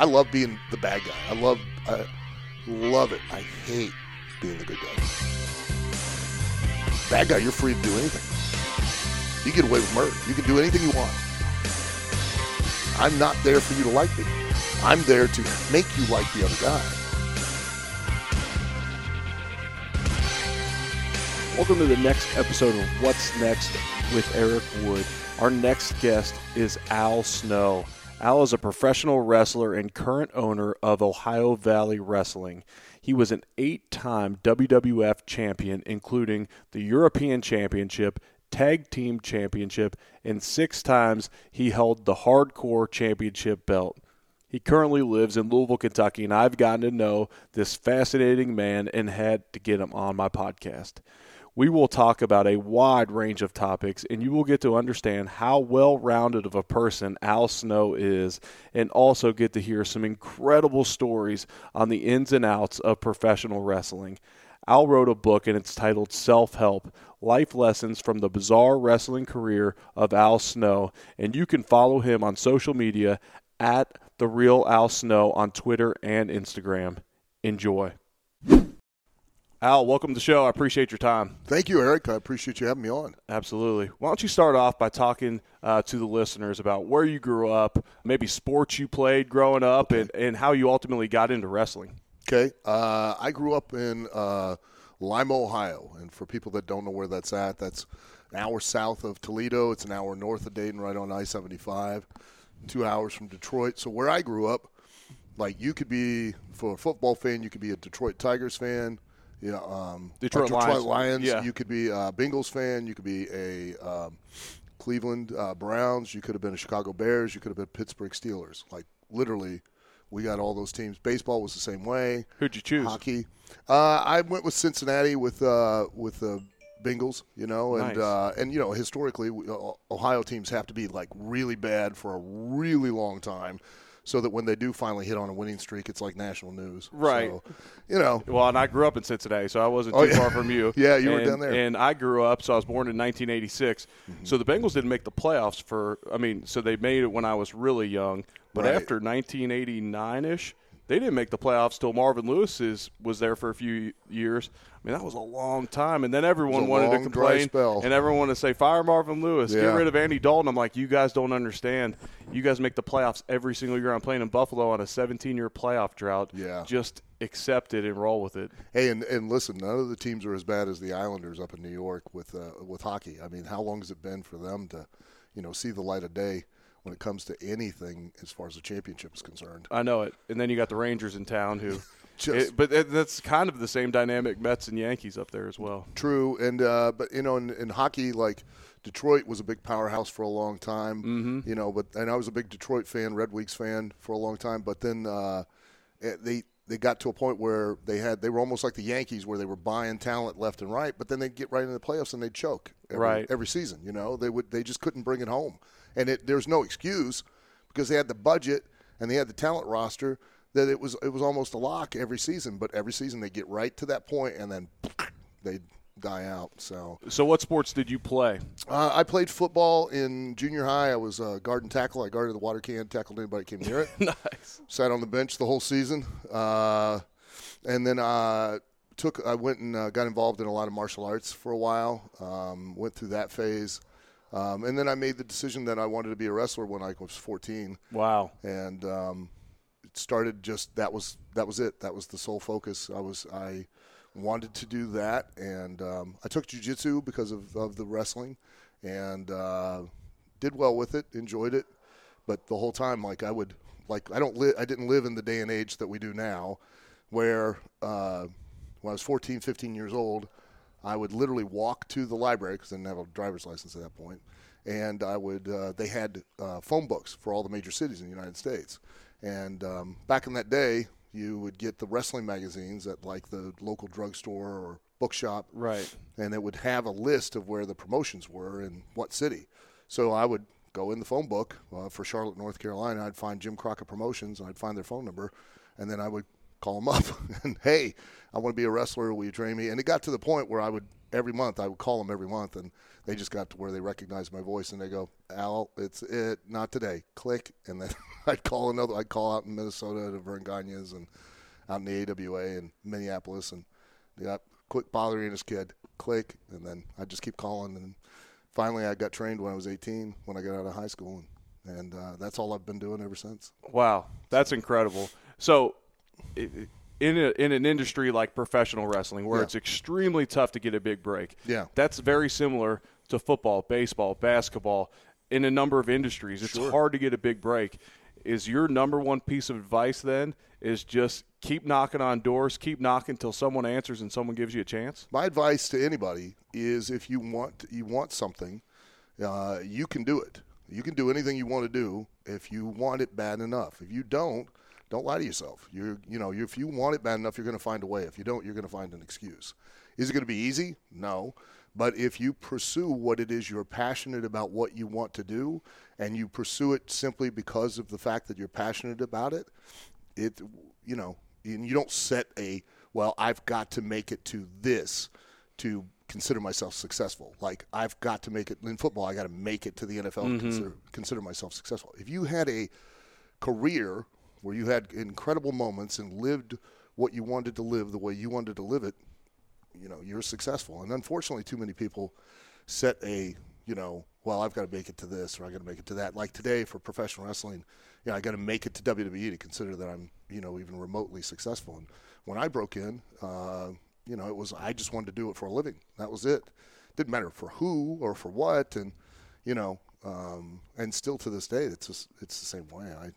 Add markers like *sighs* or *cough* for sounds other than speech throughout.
I love being the bad guy. I love, I love it. I hate being the good guy. Bad guy, you're free to do anything. You get away with murder. You can do anything you want. I'm not there for you to like me. I'm there to make you like the other guy. Welcome to the next episode of What's Next with Eric Wood. Our next guest is Al Snow. Al is a professional wrestler and current owner of Ohio Valley Wrestling. He was an eight time WWF champion, including the European Championship, Tag Team Championship, and six times he held the Hardcore Championship belt. He currently lives in Louisville, Kentucky, and I've gotten to know this fascinating man and had to get him on my podcast. We will talk about a wide range of topics, and you will get to understand how well rounded of a person Al Snow is, and also get to hear some incredible stories on the ins and outs of professional wrestling. Al wrote a book, and it's titled Self Help Life Lessons from the Bizarre Wrestling Career of Al Snow, and you can follow him on social media at The Real Al Snow on Twitter and Instagram. Enjoy. Al, welcome to the show. I appreciate your time. Thank you, Eric. I appreciate you having me on. Absolutely. Why don't you start off by talking uh, to the listeners about where you grew up, maybe sports you played growing up, and, and how you ultimately got into wrestling? Okay. Uh, I grew up in uh, Lima, Ohio. And for people that don't know where that's at, that's an hour south of Toledo. It's an hour north of Dayton, right on I 75, two hours from Detroit. So where I grew up, like you could be, for a football fan, you could be a Detroit Tigers fan you know, um, Detroit, Detroit Lions. Lions. Yeah. You could be a Bengals fan. You could be a um, Cleveland uh, Browns. You could have been a Chicago Bears. You could have been Pittsburgh Steelers. Like literally, we got all those teams. Baseball was the same way. Who'd you choose? Hockey. Uh, I went with Cincinnati with uh, with the Bengals. You know, and Nice. uh, and you know historically, uh, Ohio teams have to be like really bad for a really long time. So that when they do finally hit on a winning streak, it's like national news. Right. So, you know, Well, and I grew up in Cincinnati, so I wasn't too Oh, yeah. far from you. *laughs* Yeah, you were down there. And I grew up, so I was born in 1986. Mm-hmm. So the Bengals didn't make the playoffs for, I mean, so they made it when I was really young. But Right. after 1989 ish, they didn't make the playoffs till Marvin Lewis is, was there for a few years. I mean, that was a long time. And then everyone It was a wanted to long, complain. And everyone wanted to say, fire Marvin Lewis, Yeah. get rid of Andy Dalton. I'm like, you guys don't understand. You guys make the playoffs every single year. I'm playing in Buffalo on a 17 year playoff drought. Yeah. Just accept it and roll with it. Hey, and, and listen, none of the teams are as bad as the Islanders up in New York with uh, with hockey. I mean, how long has it been for them to, you know, see the light of day when it comes to anything as far as the championship is concerned? I know it. And then you got the Rangers in town who. *laughs* Just- it- but that's kind of the same dynamic Mets and Yankees up there as well. True, and uh, but you know, in, in hockey, like Detroit was a big powerhouse for a long time. Mm-hmm. You know, but and I was a big Detroit fan, Red Wings fan for a long time. But then uh, they they got to a point where they had they were almost like the Yankees, where they were buying talent left and right. But then they'd get right into the playoffs and they'd choke every, Right. every season. You know, they would they just couldn't bring it home, and it, there's no excuse because they had the budget and they had the talent roster that it was it was almost a lock every season. But every season they get right to that point and then *clears throat* they die out. So So, what sports did you play? uh, I played football in junior high. I was a guard and tackle. I guarded the water can, tackled anybody came near it. *laughs* nice. Sat on the bench the whole season, uh, and then uh, took. I went and uh, got involved in a lot of martial arts for a while. Um, went through that phase, um, and then I made the decision that I wanted to be a wrestler when I was 14 Wow. and um, it started just that was that was it. That was the sole focus. I was i wanted to do that and um, i took jiu-jitsu because of, of the wrestling and uh, did well with it enjoyed it. But the whole time like i would like i don't live i didn't live in the day and age that we do now where uh, when i was 14 15 years old i would literally walk to the library because i didn't have a driver's license at that point and I would. Uh, they had uh, phone books for all the major cities in the United States, and um, back in that day, you would get the wrestling magazines at like the local drugstore or bookshop, Right. and it would have a list of where the promotions were in what city. So I would go in the phone book uh, for Charlotte, North Carolina. I'd find Jim Crockett Promotions, and I'd find their phone number, and then I would call them up *laughs* and hey, I want to be a wrestler. Will you train me? And it got to the point where I would every month I would call them every month, and they just got to where they recognized my voice, and they go, Al, it's it, not today. Click, and then *laughs* I'd call another. I'd call out in Minnesota to Verne Gagne's and out in the AWA and Minneapolis, and yeah, quit bothering this kid. Click, and then I just keep calling, and finally I got trained when I was 18 when I got out of high school, and, and uh, that's all I've been doing ever since. Wow, that's incredible. So. It, in, a, in an industry like professional wrestling where Yeah. it's extremely tough to get a big break. Yeah. That's very similar to football, baseball, basketball, in a number of industries. It's Sure. hard to get a big break. Is your number one piece of advice then is just keep knocking on doors, keep knocking until someone answers and someone gives you a chance? My advice to anybody is if you want you want something, uh, you can do it. You can do anything you want to do if you want it bad enough. If you don't, don't lie to yourself. You're you know you if you want it bad enough, you're going to find a way. If you don't, you're going to find an excuse. Is it going to be easy? No. But if you pursue what it is you're passionate about, what you want to do, and you pursue it simply because of the fact that you're passionate about it, it you know and you don't set a well i've got to make it to this to consider myself successful like i've got to make it in football i got to make it to the nfl to mm-hmm. consider, consider myself successful if you had a career where you had incredible moments and lived what you wanted to live the way you wanted to live it you know you're successful. And unfortunately too many people set a you know well i've got to make it to this or i got to make it to that. Like today for professional wrestling you know i got to make it to wwe to consider that i'm you know even remotely successful. And when i broke in uh, you know it was i just wanted to do it for a living. That was it. Didn't matter for who or for what. And you know um, and still to this day it's just, it's the same way. I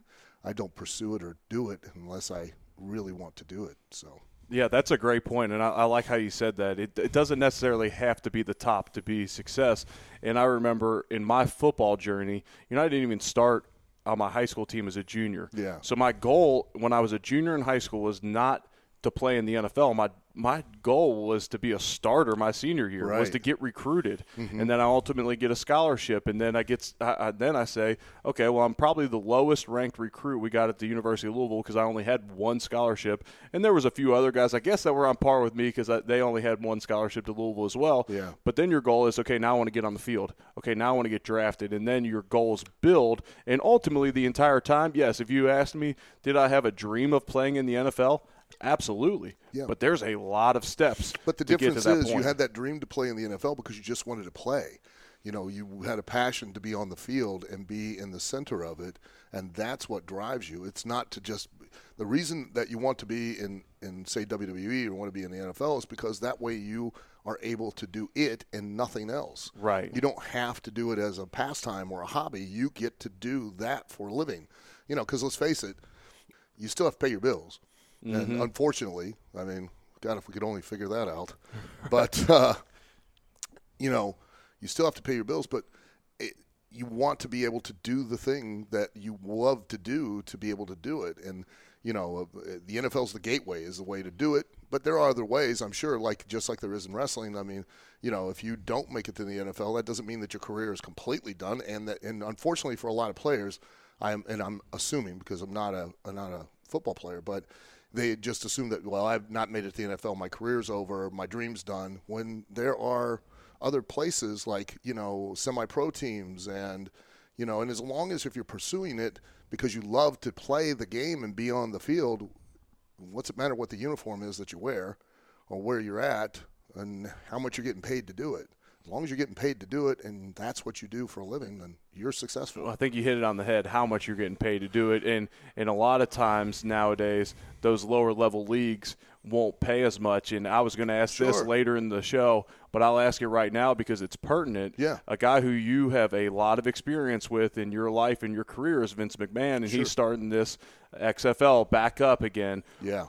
i don't pursue it or do it unless i really want to do it so Yeah, that's a great point, and I, I like how you said that. It, it doesn't necessarily have to be the top to be success. And I remember in my football journey, you know, I didn't even start on my high school team as a junior. Yeah. So my goal when I was a junior in high school was not to play in the NFL. My my goal was to be a starter my senior year. Was Right. Mm-hmm. to get recruited, and then I ultimately get a scholarship. And then I get I, I, then I say, okay, well I'm probably the lowest ranked recruit we got at the University of Louisville because I only had one scholarship, and there was a few other guys I guess that were on par with me because they only had one scholarship to Louisville as well. Yeah. But then your goal is okay. Now I want to get on the field. Okay, now I want to get drafted, and then your goals build. And ultimately, the entire time, yes. If you asked me, did I have a dream of playing in the NFL? Absolutely. Yeah. But there's a lot of steps. But the to get to difference is you had that dream to play in the NFL because you just wanted to play. You know, you had a passion to be on the field and be in the center of it, and that's what drives you. It's not to just the reason that you want to be in in say WWE or want to be in the NFL is because that way you are able to do it and nothing else. Right. You don't have to do it as a pastime or a hobby. You get to do that for a living. You know, because let's face it, you still have to pay your bills. And unfortunately, I mean, God, if we could only figure that out. But, *laughs* uh, you know, you still have to pay your bills, but it, you want to be able to do the thing that you love to do to be able to do it. And, you know, uh, the NFL's the gateway, is the way to do it. But there are other ways, I'm sure, like just like there is in wrestling. I mean, you know, if you don't make it to the NFL, that doesn't mean that your career is completely done. And that, and unfortunately for a lot of players, I'm and I'm assuming because I'm not a I'm not a football player, but they just assume that well, I've not made it to the NFL, my career's over, my dream's done. When there are other places like you know semi-pro teams and you know, and as long as if you're pursuing it because you love to play the game and be on the field, what's it matter what the uniform is that you wear or where you're at and how much you're getting paid to do it. As long as you're getting paid to do it and that's what you do for a living, then you're successful. I think you hit it on the head. How much you're getting paid to do it, and and a lot of times nowadays, those lower level leagues won't pay as much. And I was going to ask this later in the show, but I'll ask it right now because it's pertinent. Yeah. a guy who you have a lot of experience with in your life and your career is Vince McMahon, and he's starting this XFL back up again. Yeah.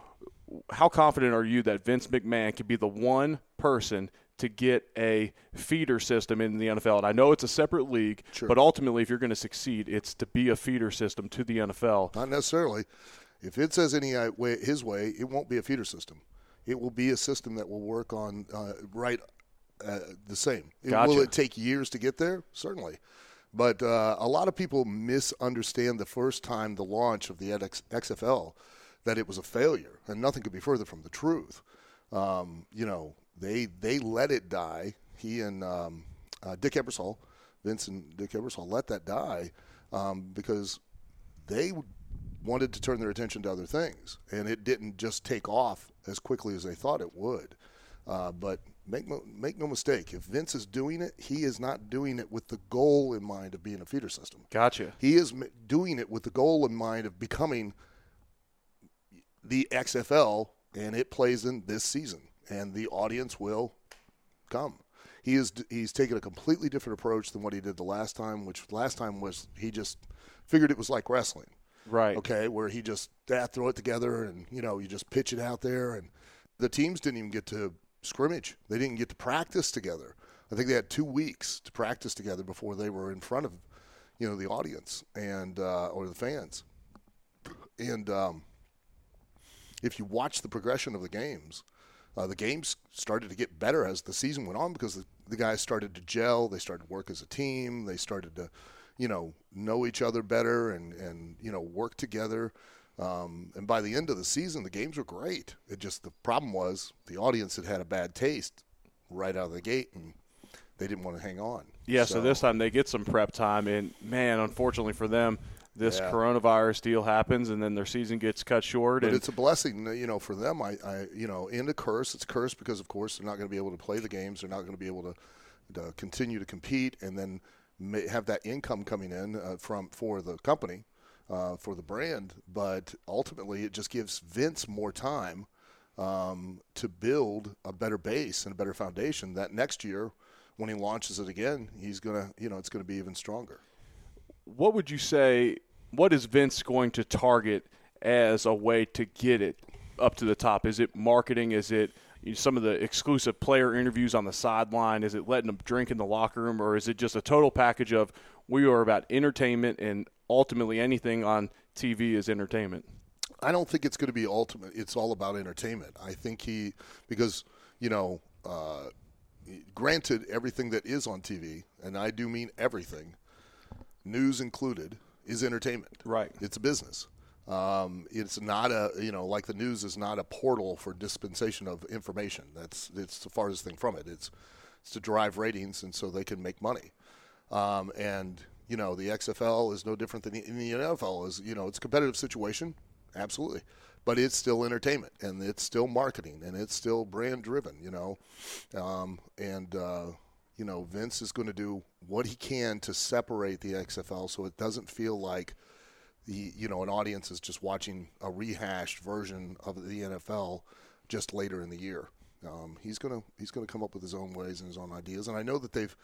How confident are you that Vince McMahon can be the one person? To get a feeder system in the NFL, and I know it's a separate league, Sure. but ultimately, if you're going to succeed, it's to be a feeder system to the NFL. Not necessarily. If it says any uh, way his way, it won't be a feeder system. It will be a system that will work on uh, right uh, the same. It- Gotcha. Will it take years to get there? Certainly. But uh, a lot of people misunderstand the first time the launch of the X- XFL that it was a failure, and nothing could be further from the truth. Um, you know, they they let it die. He and um, uh, Dick Ebersol, Vince and Dick Ebersol, let that die um, because they wanted to turn their attention to other things, and it didn't just take off as quickly as they thought it would. Uh, but make make no mistake, if Vince is doing it, he is not doing it with the goal in mind of being a feeder system. Gotcha. He is doing it with the goal in mind of becoming the XFL, and it plays in this season, and the audience will come. He is he's taken a completely different approach than what he did the last time, which last time was he just figured it was like wrestling. Right. Okay, where he just ah, throw it together and you know you just pitch it out there, and the teams didn't even get to scrimmage. They didn't get to practice together. I think they had two weeks to practice together before they were in front of you know the audience and uh, or the fans. And um, if you watch the progression of the games, uh, the games started to get better as the season went on because the, the guys started to gel. They started to work as a team. They started to you know, know each other better and, and you know, work together. Um, and by the end of the season, the games were great. It just the problem was the audience had had a bad taste right out of the gate, and they didn't want to hang on. Yeah, so, so this time they get some prep time, and man, unfortunately for them, this yeah. coronavirus deal happens, and then their season gets cut short. But and it's a blessing, you know, for them. I, I, you know, in a curse. It's a curse because, of course, they're not going to be able to play the games. They're not going to be able to, to continue to compete, and then have that income coming in uh, from for the company, uh, for the brand. But ultimately, it just gives Vince more time um, to build a better base and a better foundation. That next year, when he launches it again, he's gonna, you know, it's gonna be even stronger. What would you say? What is Vince going to target as a way to get it up to the top? Is it marketing? Is it some of the exclusive player interviews on the sideline? Is it letting them drink in the locker room, or is it just a total package of we are about entertainment and ultimately anything on TV is entertainment? I don't think it's going to be ultimate. It's all about entertainment. I think he because you know, uh, granted, everything that is on TV, and I do mean everything, news included, is entertainment. Right. It's a business. Um, it's not a you know like the news is not a portal for dispensation of information. That's it's the farthest thing from it. It's it's to drive ratings and so they can make money. Um, and you know the XFL is no different than the, the NFL is. You know it's a competitive situation, absolutely, but it's still entertainment and it's still marketing and it's still brand driven. You know, um, and uh, you know Vince is going to do what he can to separate the XFL so it doesn't feel like the you know an audience is just watching a rehashed version of the NFL just later in the year. Um, he's gonna he's gonna come up with his own ways and his own ideas, and I know that they've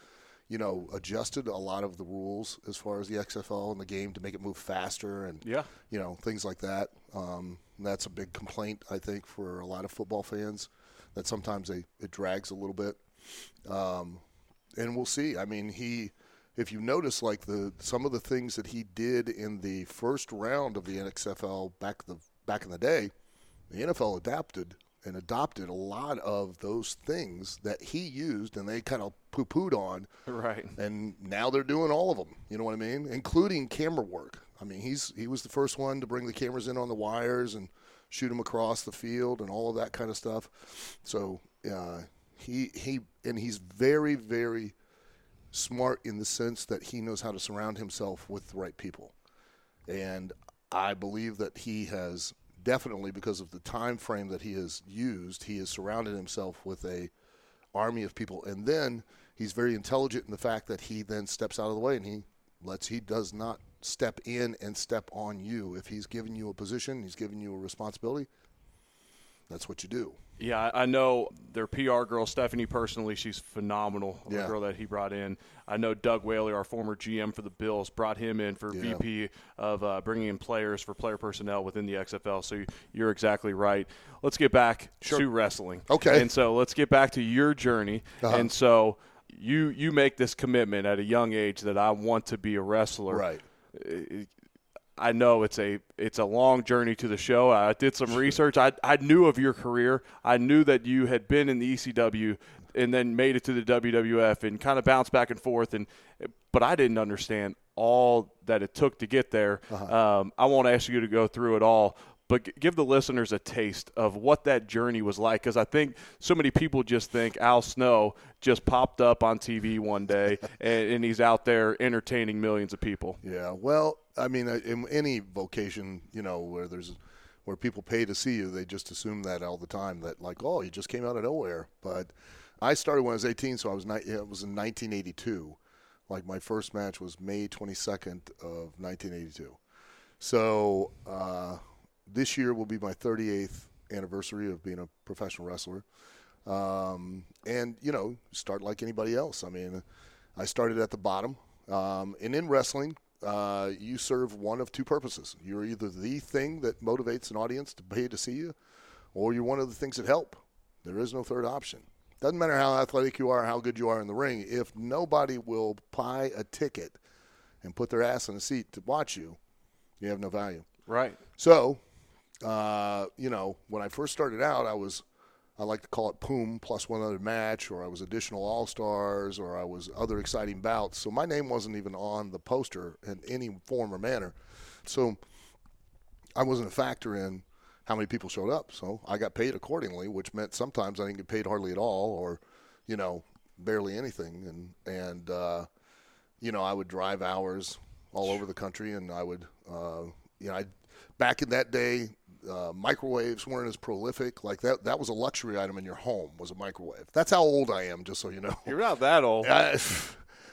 you know adjusted a lot of the rules as far as the XFL and the game to make it move faster and yeah you know things like that. Um, that's a big complaint I think for a lot of football fans that sometimes they it drags a little bit. Um, and we'll see. I mean, he if you notice, like the some of the things that he did in the first round of the NXFL back the back in the day, the NFL adapted and adopted a lot of those things that he used, and they kind of poo pooed on. Right. And now they're doing all of them. You know what I mean? Including camera work. I mean, he's he was the first one to bring the cameras in on the wires and shoot them across the field and all of that kind of stuff. So uh, he he and he's very very smart in the sense that he knows how to surround himself with the right people. And I believe that he has definitely because of the time frame that he has used, he has surrounded himself with a army of people and then he's very intelligent in the fact that he then steps out of the way and he lets he does not step in and step on you. If he's given you a position, he's given you a responsibility, that's what you do. Yeah, I know their PR girl, Stephanie, personally, she's phenomenal. The yeah. girl that he brought in. I know Doug Whaley, our former GM for the Bills, brought him in for yeah. VP of uh, bringing in players for player personnel within the XFL. So you're exactly right. Let's get back sure. to wrestling. Okay. And so let's get back to your journey. Uh-huh. And so you you make this commitment at a young age that I want to be a wrestler. Right. I know it's a it's a long journey to the show. I did some research. I I knew of your career. I knew that you had been in the ECW and then made it to the WWF and kind of bounced back and forth. And but I didn't understand all that it took to get there. Uh-huh. Um, I won't ask you to go through it all, but give the listeners a taste of what that journey was like. Because I think so many people just think Al Snow just popped up on TV one day *laughs* and, and he's out there entertaining millions of people. Yeah, well, I mean, uh, in any vocation, you know, where there's where people pay to see you, they just assume that all the time that like, oh, you just came out of nowhere. But I started when I was 18, so I was ni- it was in 1982. Like my first match was May 22nd of 1982. So uh, this year will be my 38th anniversary of being a professional wrestler. Um, and you know, start like anybody else. I mean, I started at the bottom. Um, and in wrestling, uh, you serve one of two purposes. You're either the thing that motivates an audience to pay to see you, or you're one of the things that help. There is no third option. Doesn't matter how athletic you are, how good you are in the ring. If nobody will buy a ticket and put their ass in a seat to watch you, you have no value. Right. So, uh, you know, when I first started out, I was, I like to call it Poom plus one other match, or I was additional All Stars, or I was other exciting bouts. So my name wasn't even on the poster in any form or manner. So I wasn't a factor in how many people showed up. So I got paid accordingly, which meant sometimes I didn't get paid hardly at all, or, you know, barely anything. And, and, uh, you know, I would drive hours all over the country, and I would, uh, you know, I back in that day, uh, microwaves weren't as prolific. Like that, that was a luxury item in your home was a microwave. That's how old I am, just so you know. You're not that old. *laughs* I,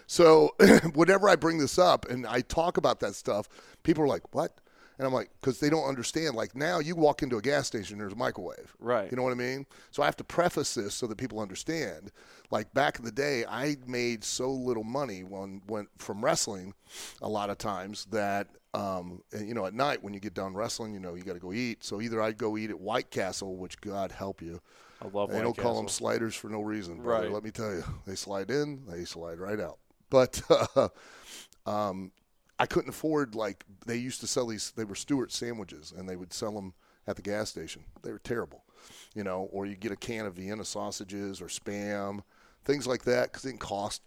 so *laughs* whenever I bring this up and I talk about that stuff, people are like, "What?" And I'm like, because they don't understand. Like now, you walk into a gas station, there's a microwave. Right. You know what I mean? So I have to preface this so that people understand. Like back in the day, I made so little money when went from wrestling, a lot of times that um, and, you know at night when you get done wrestling, you know you got to go eat. So either I'd go eat at White Castle, which God help you. I love They White don't call them sliders for no reason, brother. Right. Let me tell you, they slide in, they slide right out. But *laughs* uh, um, I couldn't afford like they used to sell these. They were Stewart sandwiches, and they would sell them at the gas station. They were terrible, you know. Or you get a can of Vienna sausages or spam, things like that, because it cost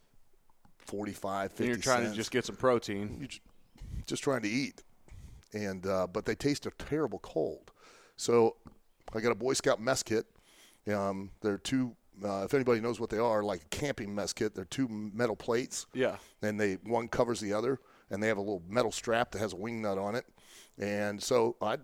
45 50 And you're trying cents to just get some protein. you just, trying to eat, and uh, but they taste a terrible cold. So I got a Boy Scout mess kit. Um, they're two. Uh, if anybody knows what they are, like a camping mess kit, they're two metal plates, Yeah. and they one covers the other, and they have a little metal strap that has a wing nut on it. And so I'd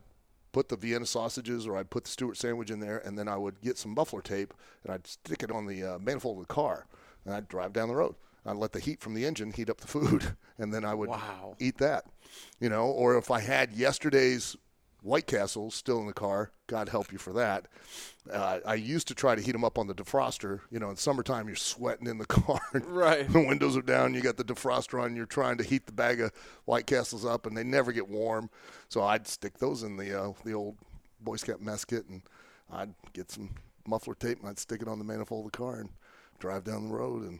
put the Vienna sausages or I'd put the Stewart sandwich in there, and then I would get some muffler tape and I'd stick it on the uh, manifold of the car, and I'd drive down the road. I'd let the heat from the engine heat up the food, *laughs* and then I would Wow. eat that, you know. Or if I had yesterday's White Castle still in the car, God help you for that. Uh, I used to try to heat them up on the defroster. You know, in summertime, you're sweating in the *laughs* car. Right. The windows are down. You got the defroster on. You're trying to heat the bag of White Castles up, and they never get warm. So I'd stick those in the uh, the old Boy Scout mess kit, and I'd get some muffler tape, and I'd stick it on the manifold of the car, and drive down the road, and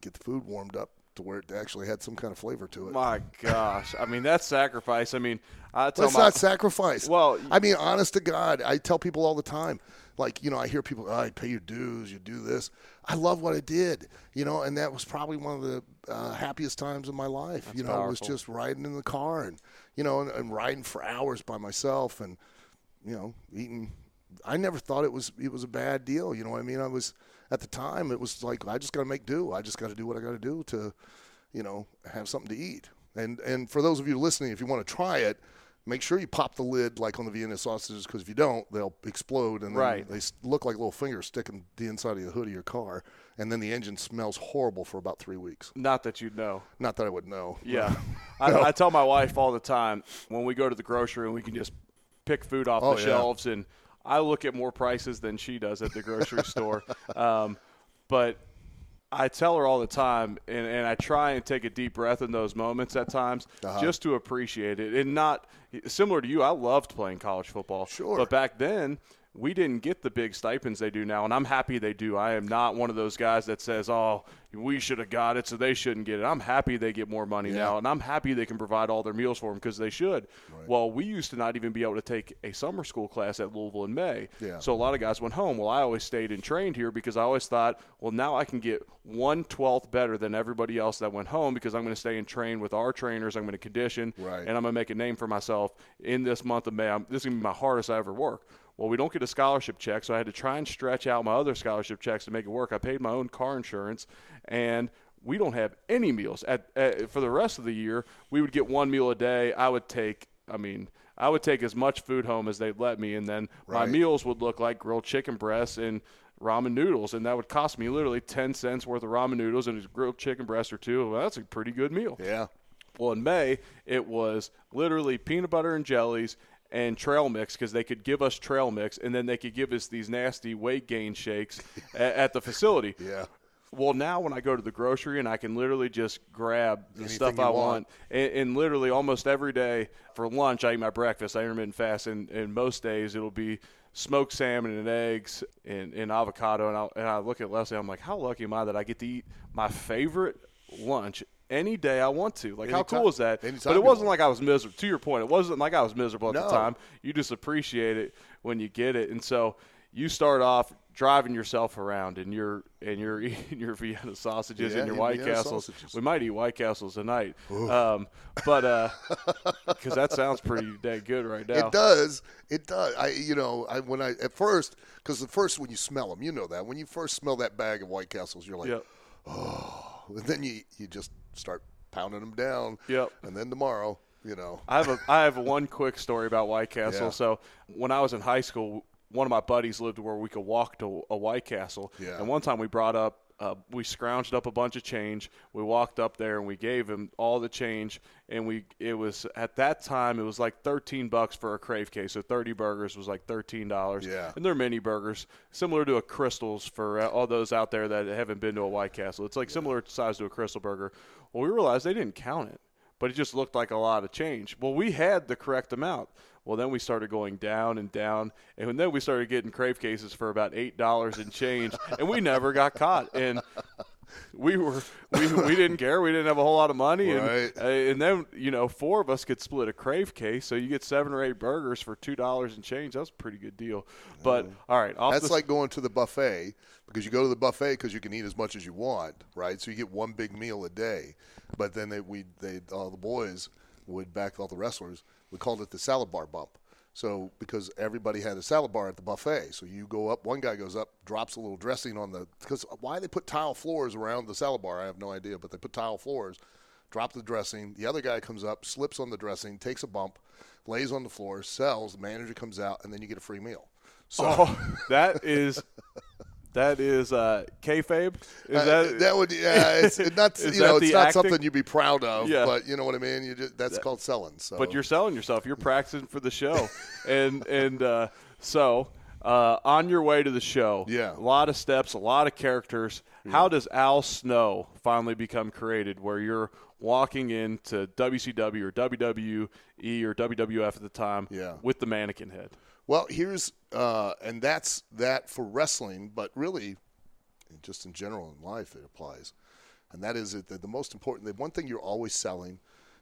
get the food warmed up to where it actually had some kind of flavor to it. My gosh. I mean, that's sacrifice. I mean, I tell That's my not sacrifice. Well, I mean, honest to God, I tell people all the time. Like, you know, I hear people, oh, I pay your dues, you do this. I love what I did, you know, and that was probably one of the uh, happiest times of my life. you know, it was just riding in the car and, you know, and, and riding for hours by myself and, you know, eating. I never thought it was it was a bad deal. You know what I mean? I was at the time. It was like I just got to make do. I just got to do what I got to do to, you know, have something to eat. And and for those of you listening, if you want to try it, make sure you pop the lid like on the Vienna sausages because if you don't, they'll explode and Right. they look like little fingers sticking the inside of the hood of your car, and then the engine smells horrible for about three weeks. not that you'd know. Not that I would know. Yeah. *laughs* I, I tell my wife all the time when we go to the grocery and we can just pick food off Oh, the yeah. shelves, and I look at more prices than she does at the grocery *laughs* store. Um, but I tell her all the time, and, and I try and take a deep breath in those moments at times Uh-huh. just to appreciate it. And not similar to you, I loved playing college football. Sure. But back then, we didn't get the big stipends they do now, and I'm happy they do. I am not one of those guys that says, "Oh, we should have got it, so they shouldn't get it." I'm happy they get more money Yeah. now, and I'm happy they can provide all their meals for them because they should. Well, we used to not even be able to take a summer school class at Louisville in May, Yeah. so a lot of guys went home. Well, I always stayed and trained here because I always thought, well, now I can get one twelfth better than everybody else that went home because I'm going to stay and train with our trainers. I'm going to condition, Right. and I'm going to make a name for myself in this month of May. I'm, this is going to be my hardest I ever work. Well, we don't get a scholarship check, so I had to try and stretch out my other scholarship checks to make it work. I paid my own car insurance, and we don't have any meals. At, at for the rest of the year, we would get one meal a day. I would take, I mean, I would take as much food home as they'd let me, and then my meals would look like grilled chicken breasts and ramen noodles, and that would cost me literally ten cents worth of ramen noodles and a grilled chicken breast or two. Well, that's a pretty good meal. Yeah. Well, in May, it was literally peanut butter and jellies and trail mix because they could give us trail mix and then they could give us these nasty weight gain shakes at, at the facility. *laughs* Yeah. Well, now when I go to the grocery and I can literally just grab the Anything stuff I want. want, and, and literally almost every day for lunch I eat my breakfast. I intermittent fast, and, and most days it'll be smoked salmon and eggs and, and avocado. And I, and I look at Leslie, I'm like, how lucky am I that I get to eat my favorite lunch any day I want to? Like, how cool is that? But it wasn't like I was miserable. To your point, it wasn't like I was miserable at the time. You just appreciate it when you get it, and so you start off driving yourself around and you're and you're eating *laughs* your Vienna sausages Yeah, and your White Vienna Castles. sausages. We might eat White Castles tonight, um, but *laughs* because that sounds pretty dang good right now. It does. It does. I, you know, I when I at first, because the first when you smell them, you know that when you first smell that bag of White Castles, you're like, Yep. and then you you just start pounding them down. Yep. And then tomorrow, you know, I have a I have one quick story about White *laughs* Castle. Yeah. So when I was in high school, one of my buddies lived where we could walk to a White Castle. Yeah. And one time we brought up, uh, we scrounged up a bunch of change. We walked up there and we gave him all the change. And we it was at that time it was like thirteen bucks for a crave case. So thirty burgers was like thirteen dollars. Yeah. And they're mini burgers, similar to a Krystals for all those out there that haven't been to a White Castle. It's like similar size to a Krystal burger. Well, we realized they didn't count it but it just looked like a lot of change. Well, we had the correct amount. Well, then we started going down and down, and then we started getting crave cases for about eight dollars and change, and we never got caught. And we were we, we didn't care. We didn't have a whole lot of money, and Right. uh, and then you know four of us could split a crave case, so you get seven or eight burgers for two dollars and change. That's a pretty good deal. But all right, off that's the, like going to the buffet because you go to the buffet because you can eat as much as you want, right? So you get one big meal a day. But then they we they all the boys would back all the wrestlers. We called it the salad bar bump. So because everybody had a salad bar at the buffet, so you go up, one guy goes up, drops a little dressing on the because why they put tile floors around the salad bar, I have no idea, but they put tile floors. Drop the dressing. The other guy comes up, slips on the dressing, takes a bump, lays on the floor, sells. The manager comes out, and then you get a free meal. So oh, that is that is uh, kayfabe. Is Uh, that that would yeah it's *laughs* not you know it's not acting? something you'd be proud of Yeah. but you know what I mean you just, that's called selling so but you're selling yourself. You're practicing for the show, *laughs* and and uh, so uh, on your way to the show, Yeah. a lot of steps, a lot of characters. How does Al Snow finally become created? Where you're walking into WCW or WWE or WWF at the time, Yeah. with the mannequin head. Well here's uh, and that's that for wrestling but really just in general in life it applies. And that is that the most important the one thing you're always selling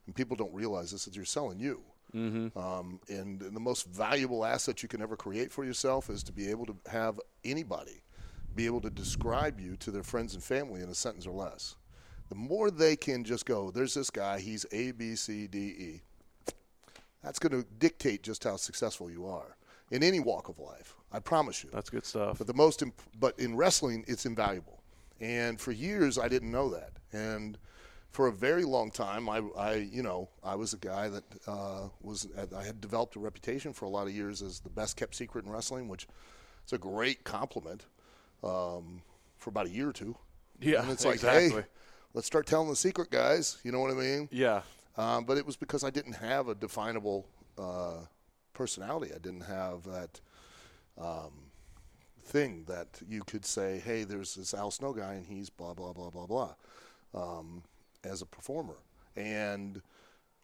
and people don't realize this is you're selling you. Mm-hmm. um, and, and the most valuable asset you can ever create for yourself is to be able to have anybody be able to describe you to their friends and family in a sentence or less. The more they can just go there's this guy he's a b c d e that's going to dictate just how successful you are in any walk of life i promise you That's good stuff. but the most, imp- but in wrestling, it's invaluable. And for years, I didn't know that. And for a very long time, I, I you know, I was a guy that uh, was, I had developed a reputation for a lot of years as the best kept secret in wrestling, which is a great compliment um, for about a year or two. Yeah, and it's like, exactly. hey, let's start telling the secret, guys. You know what I mean? yeah, Um, but it was because I didn't have a definable uh, personality. I didn't have that um, thing that you could say, "Hey, there's this Al Snow guy, and he's blah blah blah blah blah," um, as a performer. And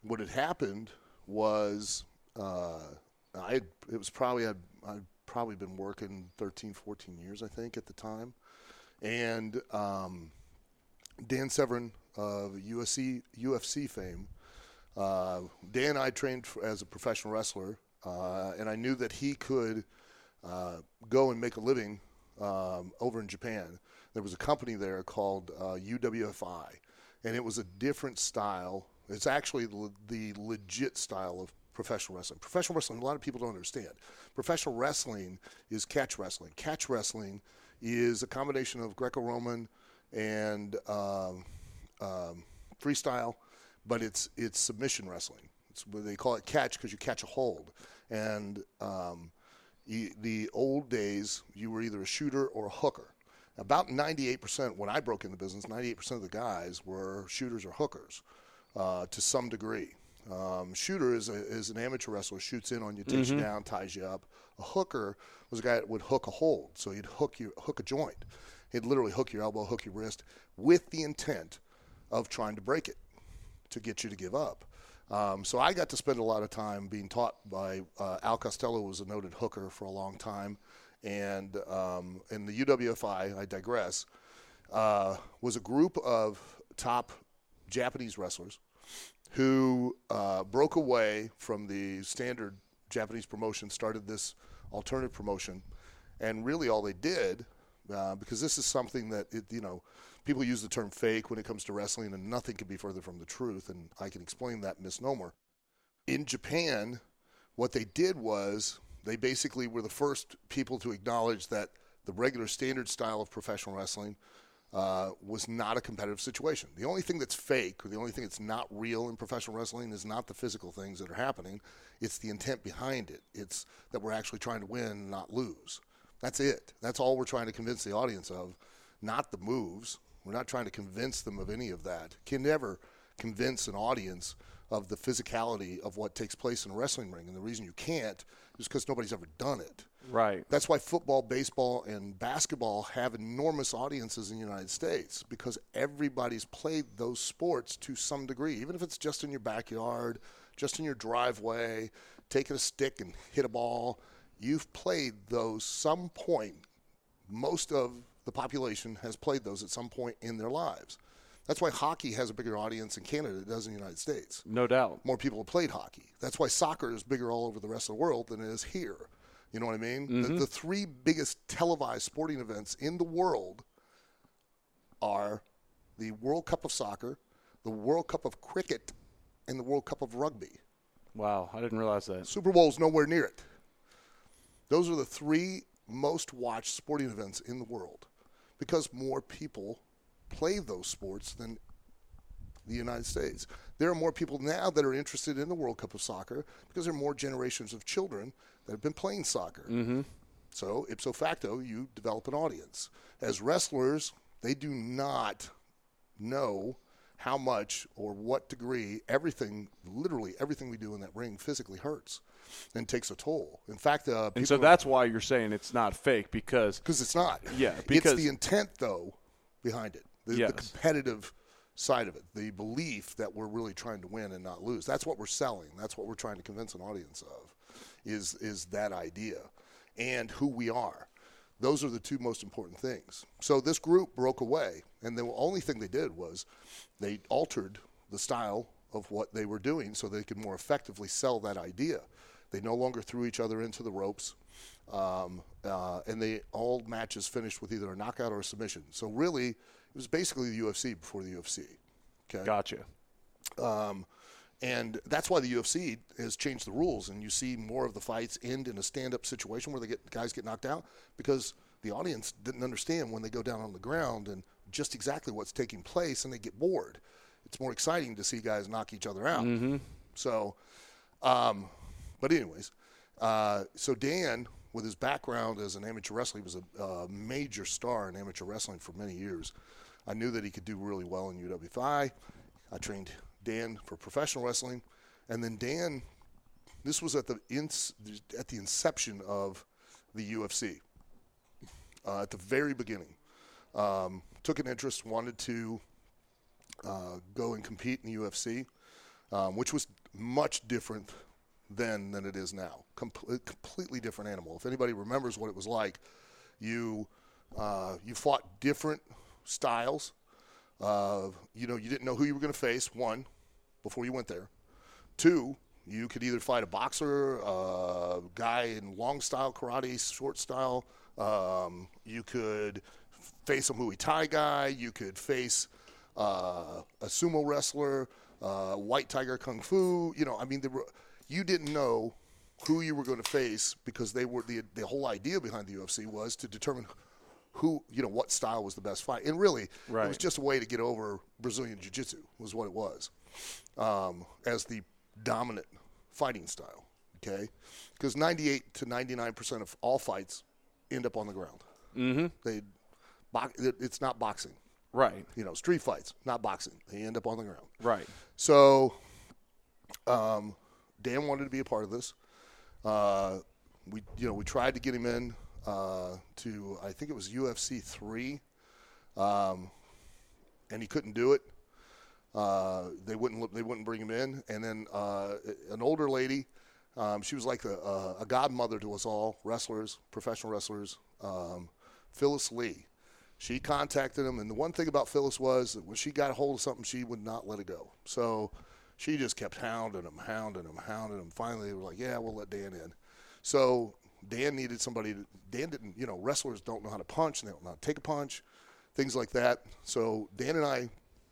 what had happened was, uh, I it was probably I'd, I'd probably been working 13, 14 years, I think, at the time. And um, Dan Severn of USC, UFC fame. Uh, Dan and I trained for, as a professional wrestler, uh, and I knew that he could uh, go and make a living um, over in Japan. There was a company there called uh, UWFI, and it was a different style. It's actually the, legit style of professional wrestling. Professional wrestling, a lot of people don't understand. Professional wrestling is catch wrestling. Catch wrestling is a combination of Greco-Roman and um, um, freestyle, but it's it's submission wrestling. It's they call it catch because you catch a hold. And um, you, the old days, you were either a shooter or a hooker. About 98%, when I broke in the business, 98% of the guys were shooters or hookers uh, to some degree. Um, shooter is, a, is an amateur wrestler, shoots in on you, takes mm-hmm. you down, ties you up. A hooker was a guy that would hook a hold, so he'd hook you, hook a joint. He'd literally hook your elbow, hook your wrist, with the intent of trying to break it to get you to give up. Um, so I got to spend a lot of time being taught by uh, Al Costello, was a noted hooker for a long time, and um, in the UWFI, I digress, uh, was a group of top Japanese wrestlers who uh, broke away from the standard Japanese promotion, started this alternative promotion, and really all they did, uh, because this is something that it, you know people use the term fake when it comes to wrestling, and nothing could be further from the truth. And I can explain that misnomer. In Japan, what they did was they basically were the first people to acknowledge that the regular standard style of professional wrestling uh, was not a competitive situation. The only thing that's fake, or the only thing that's not real in professional wrestling, is not the physical things that are happening. It's the intent behind it. It's that we're actually trying to win, not lose. That's it. That's all we're trying to convince the audience of, not the moves. We're not trying to convince them of any of that. Can never convince an audience of the physicality of what takes place in a wrestling ring. And the reason you can't is because nobody's ever done it. Right. That's why football, baseball, and basketball have enormous audiences in the United States because everybody's played those sports to some degree, even if it's just in your backyard, just in your driveway, taking a stick and hit a ball. You've played those some point. Most of the population has played those at some point in their lives. That's why hockey has a bigger audience in Canada than it does in the United States. No doubt. More people have played hockey. That's why soccer is bigger all over the rest of the world than it is here. You know what I mean? Mm-hmm. The, the three biggest televised sporting events in the world are the World Cup of Soccer, the World Cup of Cricket, and the World Cup of Rugby. Wow, I didn't realize that. Super Bowl's nowhere near it. Those are the three most watched sporting events in the world because more people play those sports than the United States. There are more people now that are interested in the World Cup of Soccer because there are more generations of children that have been playing soccer. Mm-hmm. So, ipso facto, you develop an audience. As wrestlers, they do not know how much or what degree everything, literally everything we do in that ring physically hurts and takes a toll. In fact, uh, and so that's why you're saying it's not fake because because it's not. Yeah, because it's the intent though behind it, the, yes. the competitive side of it, the belief that we're really trying to win and not lose. That's what we're selling. That's what we're trying to convince an audience of, is is that idea, and who we are. Those are the two most important things. So this group broke away, and the only thing they did was they altered the style of what they were doing so they could more effectively sell that idea. They no longer threw each other into the ropes. Um, uh, and they all matches finished with either a knockout or a submission. So really, it was basically the UFC before the UFC. Okay. Gotcha. Um, and that's why the UFC has changed the rules, and you see more of the fights end in a stand-up situation where they get guys get knocked out because the audience didn't understand when they go down on the ground and just exactly what's taking place, and they get bored. It's more exciting to see guys knock each other out. Mm-hmm. So, um, but anyways, uh, so Dan, with his background as an amateur wrestler, he was a, a, major star in amateur wrestling for many years. I knew that he could do really well in UWFI. I trained Dan for professional wrestling, and then Dan, this was at the ins, at the inception of the UFC. Uh, at the very beginning, um, took an interest, wanted to uh, go and compete in the UFC, um, which was much different then than it is now Com- completely different animal. If anybody remembers what it was like, you uh, you fought different styles. Uh, you know, you didn't know who you were going to face. One, before you went there. Two, you could either fight a boxer, a guy in long style karate, short style. Um, you could face a Muay Thai guy. You could face uh, a sumo wrestler, uh, white tiger kung fu. You know, I mean, there were, you didn't know who you were going to face because they were the the whole idea behind the UFC was to determine who you know what style was the best fight, and really Right. it was just a way to get over Brazilian Jiu Jitsu was what it was um, as the dominant fighting style. Okay, because 98 to 99 percent of all fights end up on the ground. Mm-hmm. They, it's not boxing. Right. You know, street fights, not boxing. They end up on the ground. Right. So, um, Dan wanted to be a part of this. Uh, we, you know, we tried to get him in uh, to, I think it was UFC three, um, and he couldn't do it. Uh, they wouldn't, they wouldn't bring him in. And then uh, an older lady, um, she was like a, a, a godmother to us all, wrestlers, professional wrestlers. Um, Phyllis Lee. She contacted him, and the one thing about Phyllis was that when she got a hold of something, she would not let it go. So she just kept hounding him, hounding him, hounding him. Finally, they were like, "Yeah, we'll let Dan in." So Dan needed somebody. To, Dan didn't, you know, wrestlers don't know how to punch, and they don't know how to take a punch, things like that. So Dan and I,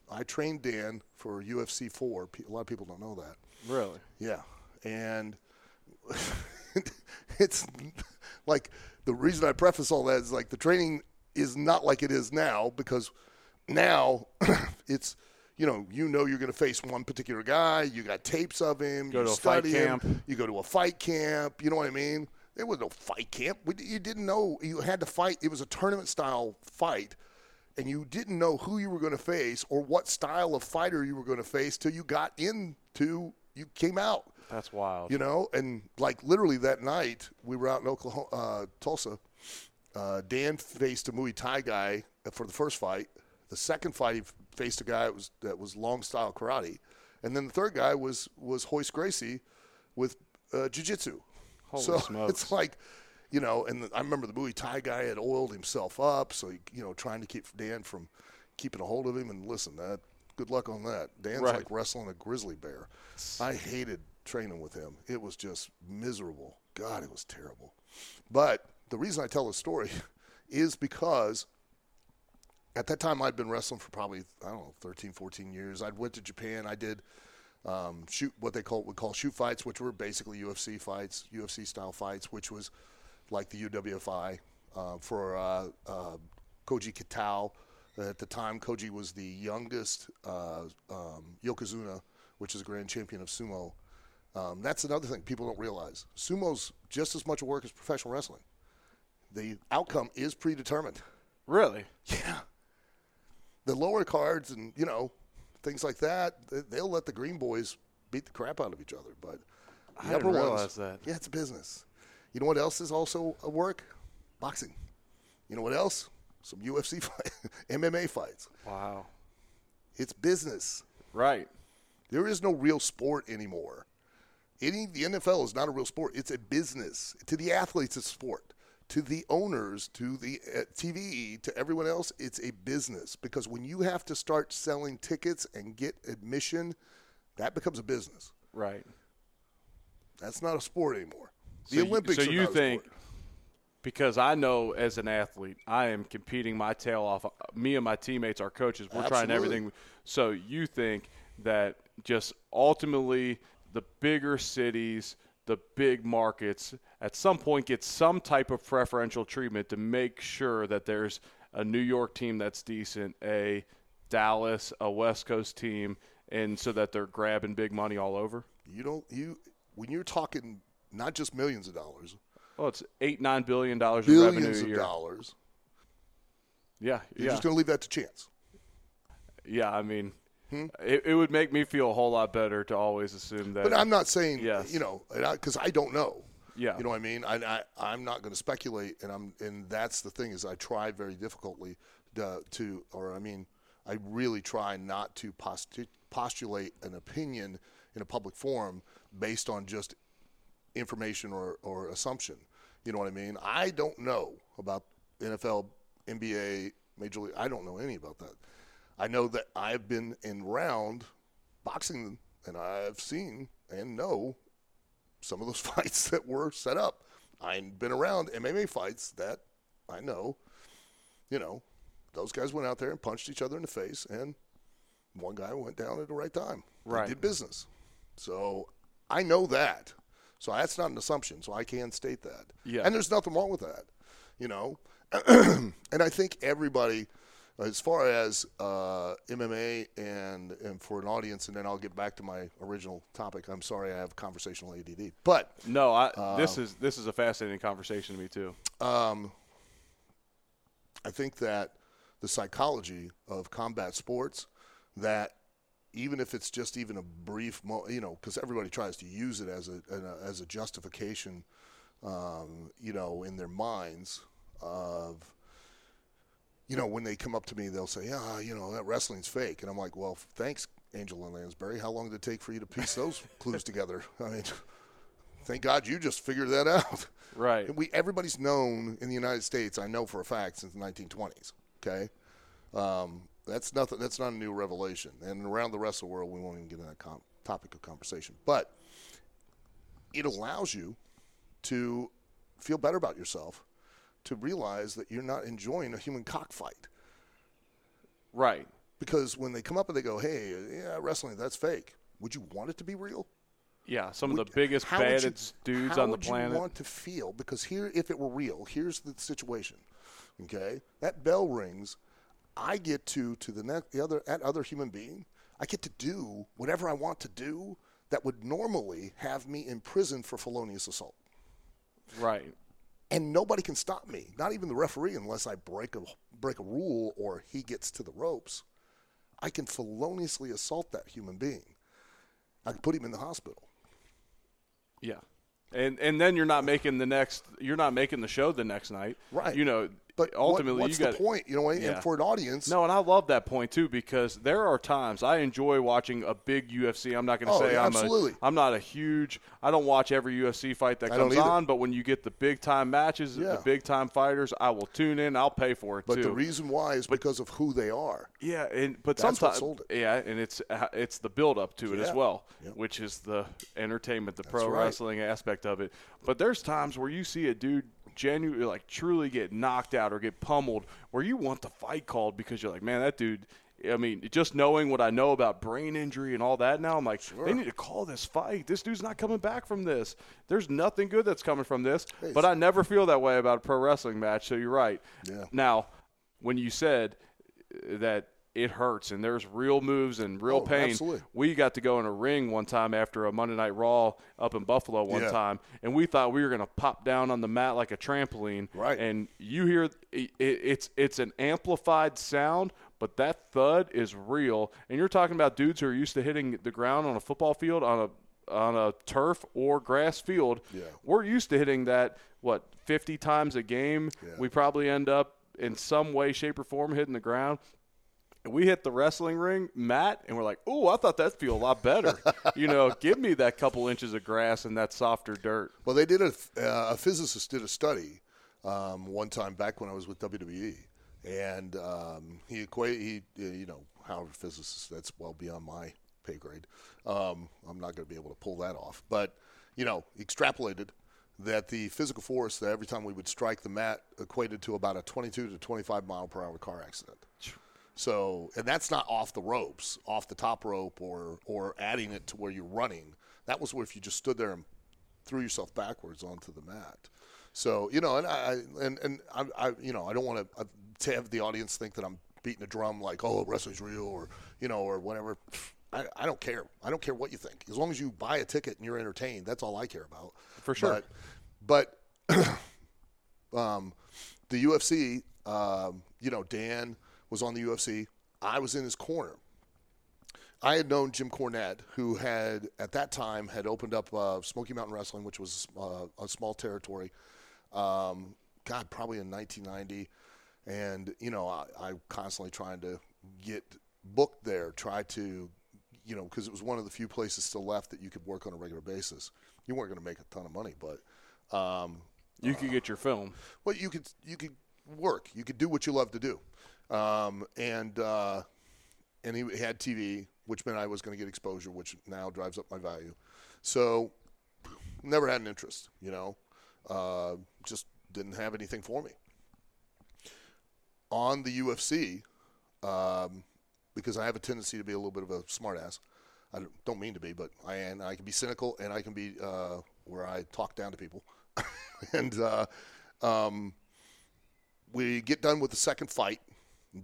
I trained Dan for UFC four. A lot of people don't know that. Really. Yeah, and *laughs* it's like the reason I preface all that is like the training is not like it is now because now *clears throat* it's you know you know you're going to face one particular guy. You got tapes of him. Go you to a fight study him, camp. You go to a fight camp. You know what I mean? There was no fight camp. We, you didn't know you had to fight. It was a tournament style fight and you didn't know who you were going to face or what style of fighter you were going to face till you got into you came out That's wild. you know and like literally that night we were out in oklahoma uh, tulsa uh, dan faced a muay thai guy for the first fight the second fight he faced a guy that was, that was long style karate and then the third guy was was royce gracie with uh, jiu-jitsu Holy so *laughs* smokes. it's like you know, and the, I remember the Muay Thai guy had oiled himself up, so he, you know, trying to keep Dan from keeping a hold of him. And listen, that good luck on that. Dan's Right. like wrestling a grizzly bear. I hated training with him. It was just miserable. God, it was terrible. But the reason I tell this story *laughs* is because at that time I'd been wrestling for probably I don't know 13, 14 years. I'd went to Japan. I did um, shoot what they call would call shoot fights, which were basically UFC fights, UFC style fights, which was like the UWFI uh, for uh, uh, Koji Kitao. At the time, Koji was the youngest uh, um, Yokozuna, which is a grand champion of sumo. Um, that's another thing people don't realize. Sumo's just as much work as professional wrestling. The outcome is predetermined. Really? Yeah. The lower cards and, you know, things like that, they- they'll let the green boys beat the crap out of each other. But the I upper ones, that. yeah, it's a business. You know what else is also a work? Boxing. You know what else? Some UFC *laughs* fight, MMA fights. Wow. It's business. Right. There is no real sport anymore. Any the NFL is not a real sport. It's a business. To the athletes, it's sport. To the owners, to the uh, TV, to everyone else, it's a business. Because when you have to start selling tickets and get admission, that becomes a business. Right. That's not a sport anymore. The So you- Olympics. So you not a think? Because I know as an athlete, I am competing my tail off. Me and my teammates, our coaches, we're trying everything. So you think that just ultimately the bigger cities, the big markets, at some point get some type of preferential treatment to make sure that there's a New York team that's decent, a Dallas, a West Coast team, and so that they're grabbing big money all over? you don't you when you're talking not just millions of dollars, Well, it's eight, nine billion dollars in revenue billions a of year. dollars. Yeah, You're yeah. just going to leave that to chance. Yeah, I mean, Hmm? it, it would make me feel a whole lot better to always assume that. But I'm not saying, Yes. you know, because I, don't know. Yeah. You know what I mean? I, I, I'm not going to speculate, and I'm, and that's the thing is I try very difficultly to, to or I mean, I really try not to postu- postulate an opinion in a public forum based on just information or, or assumption. You know what I mean? I don't know about NFL, NBA, Major League. I don't know any about that. I know that I've been in round boxing and I've seen and know some of those *laughs* fights that were set up. I've been around MMA fights that I know, you know, those guys went out there and punched each other in the face, and one guy went down at the right time. Right. They did business. So I know that. So that's not an assumption. So I can state that. Yeah. And there's nothing wrong with that, you know. *clears throat* and I think everybody, as far as uh, MMA and and for an audience, and then I'll get back to my original topic. I'm sorry, I have conversational ADD, but No, I, this is this is a fascinating conversation to me too. um, I think that the psychology of combat sports, that even if it's just even a brief, mo- you know, because everybody tries to use it as a, a as a justification, um, you know, in their minds of, you know, when they come up to me, they'll say, "Yeah, you know, that wrestling's fake," and I'm like, "Well, thanks, Angela Lansbury. How long did it take for you to piece those *laughs* clues together?" I mean. Thank God you just figured that out. Right. And we everybody's known in the United States. I know for a fact since the 1920s. Okay, um, that's nothing. That's not a new revelation. And around the rest of the world, we won't even get into that com- topic of conversation. But it allows you to feel better about yourself, to realize that you're not enjoying a human cockfight. Right. Because when they come up and they go, "Hey, yeah, wrestling, that's fake," would you want it to be real? Yeah. Some of the biggest, would you- baddest dudes on the would planet. You want to feel because here, if it were real, here's the situation. Okay, that bell rings. I get to to the next the other that other human being. I get to do whatever I want to do that would normally have me in prison for felonious assault, right. And nobody can stop me. Not even the referee, unless I break a break a rule or he gets to the ropes. I can feloniously assault that human being. I can put him in the hospital. Yeah. And and then you're not making the next. You're not making the show the next night. Right. You know. But what- ultimately, what's you got the point? You know, Yeah. and for an audience, No, and I love that point too because there are times I enjoy watching a big UFC. I'm not going to Oh, say yeah, I'm absolutely. a I'm not a huge. I don't watch every UFC fight that comes on, but when you get the big time matches, Yeah. the big time fighters, I will tune in. I'll pay for it but too. the reason why is because of who they are. Yeah, and but That's what sometimes sold it. yeah, and it's it's the build up to it as well, which is the entertainment, the pro right. wrestling aspect of it. But there's times where you see a dude genuinely like truly get knocked out or get pummeled, where you want the fight called because you're like, man, that dude. I mean, just knowing what I know about brain injury and all that now, I'm like, they need to call this fight. This dude's not coming back from this. There's nothing good that's coming from this. But I never feel that way about a pro wrestling match. So you're right. Yeah. Now, when you said uh, that it hurts and there's real moves and real Oh, pain, absolutely. we got to go in a ring one time after a Monday Night Raw up in Buffalo one Yeah. time, and we thought we were going to pop down on the mat like a trampoline. Right. And you hear it, it's it's an amplified sound. But that thud is real, and you're talking about dudes who are used to hitting the ground on a football field on a on a turf or grass field. Yeah. We're used to hitting that what 50 times a game. Yeah. We probably end up in some way, shape, or form hitting the ground. And we hit the wrestling ring, mat, and we're like, "Oh, I thought that'd feel a lot better." you know, *laughs* give me that couple inches of grass and that softer dirt. Well, they did a uh, a physicist did a study um, one time back when I was with WWE, and um, he equate he uh, you know how physicists that's well beyond my pay grade. Um, I'm not going to be able to pull that off, but you know, extrapolated that the physical force that every time we would strike the mat equated to about a 22 to 25 mile per hour car accident. So, and that's not off the ropes, off the top rope, or or adding it to where you're running. That was where if you just stood there and threw yourself backwards onto the mat. So you know, and I and and I, I you know I don't want to to have the audience think that I'm beating a drum like oh wrestling's real or you know or whatever. I, I don't care. I don't care what you think. As long as you buy a ticket and you're entertained, that's all I care about. For sure. But, but *coughs* um, the UFC, um, you know, Dan was on the UFC. I was in his corner. I had known Jim Cornette, who had at that time had opened up uh, Smoky Mountain Wrestling, which was uh, a small territory. Um, God, probably in 1990, and you know, I, I constantly trying to get booked there, try to, you know, because it was one of the few places still left that you could work on a regular basis. You weren't going to make a ton of money, but um, You could get your film. well, you could you could work. You could do what you love to do, um, and uh, and he had TV, which meant I was going to get exposure, which now drives up my value. So, never had an interest. You know, uh, just didn't have anything for me. On the UFC, um, because I have a tendency to be a little bit of a smartass. I don't- mean to be, but I am. I can be cynical, and I can be uh, where I talk down to people. *laughs* and uh, um, we get done with the second fight.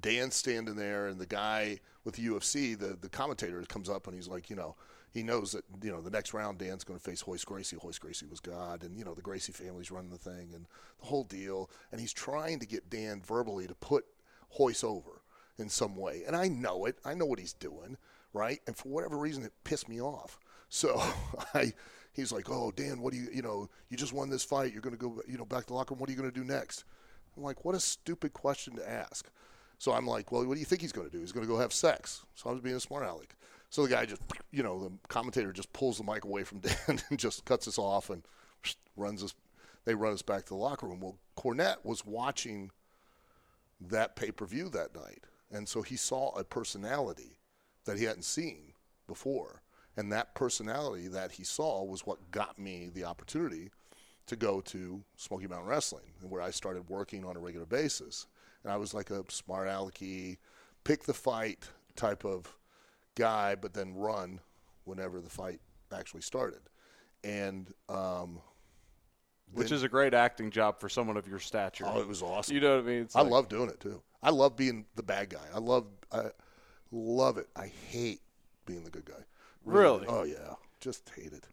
Dan's standing there, and the guy with the UFC, the the commentator, comes up and he's like, you know, he knows that you know the next round Dan's going to face Royce Gracie. Royce Gracie was God, and you know the Gracie family's running the thing and the whole deal. And he's trying to get Dan verbally to put Royce over in some way, and I know it. I know what he's doing, right? And for whatever reason, it pissed me off. So *laughs* I, he's like, "Oh, Dan, what do you, you know, you just won this fight. You're going to go, you know, back to the locker room. What are you going to do next?" I'm like, "What a stupid question to ask." So I'm like, "Well, what do you think he's going to do? He's going to go have sex." So I was being a smart aleck. So the guy just, you know, the commentator just pulls the mic away from *laughs* Dan and just cuts us off and runs us. They run us back to the locker room. Well, Cornette was watching that pay per view that night. And so he saw a personality that he hadn't seen before. And that personality that he saw was what got me the opportunity to go to Smoky Mountain Wrestling, where I started working on a regular basis. And I was like a smart alecky, pick the fight type of guy, but then run whenever the fight actually started. And um, Which is a great acting job for someone of your stature. oh, it was awesome. you know what I mean? It's I like- love doing it too. I love being the bad guy. I love I love it. I hate being the good guy. Really? Oh yeah. Just hate it.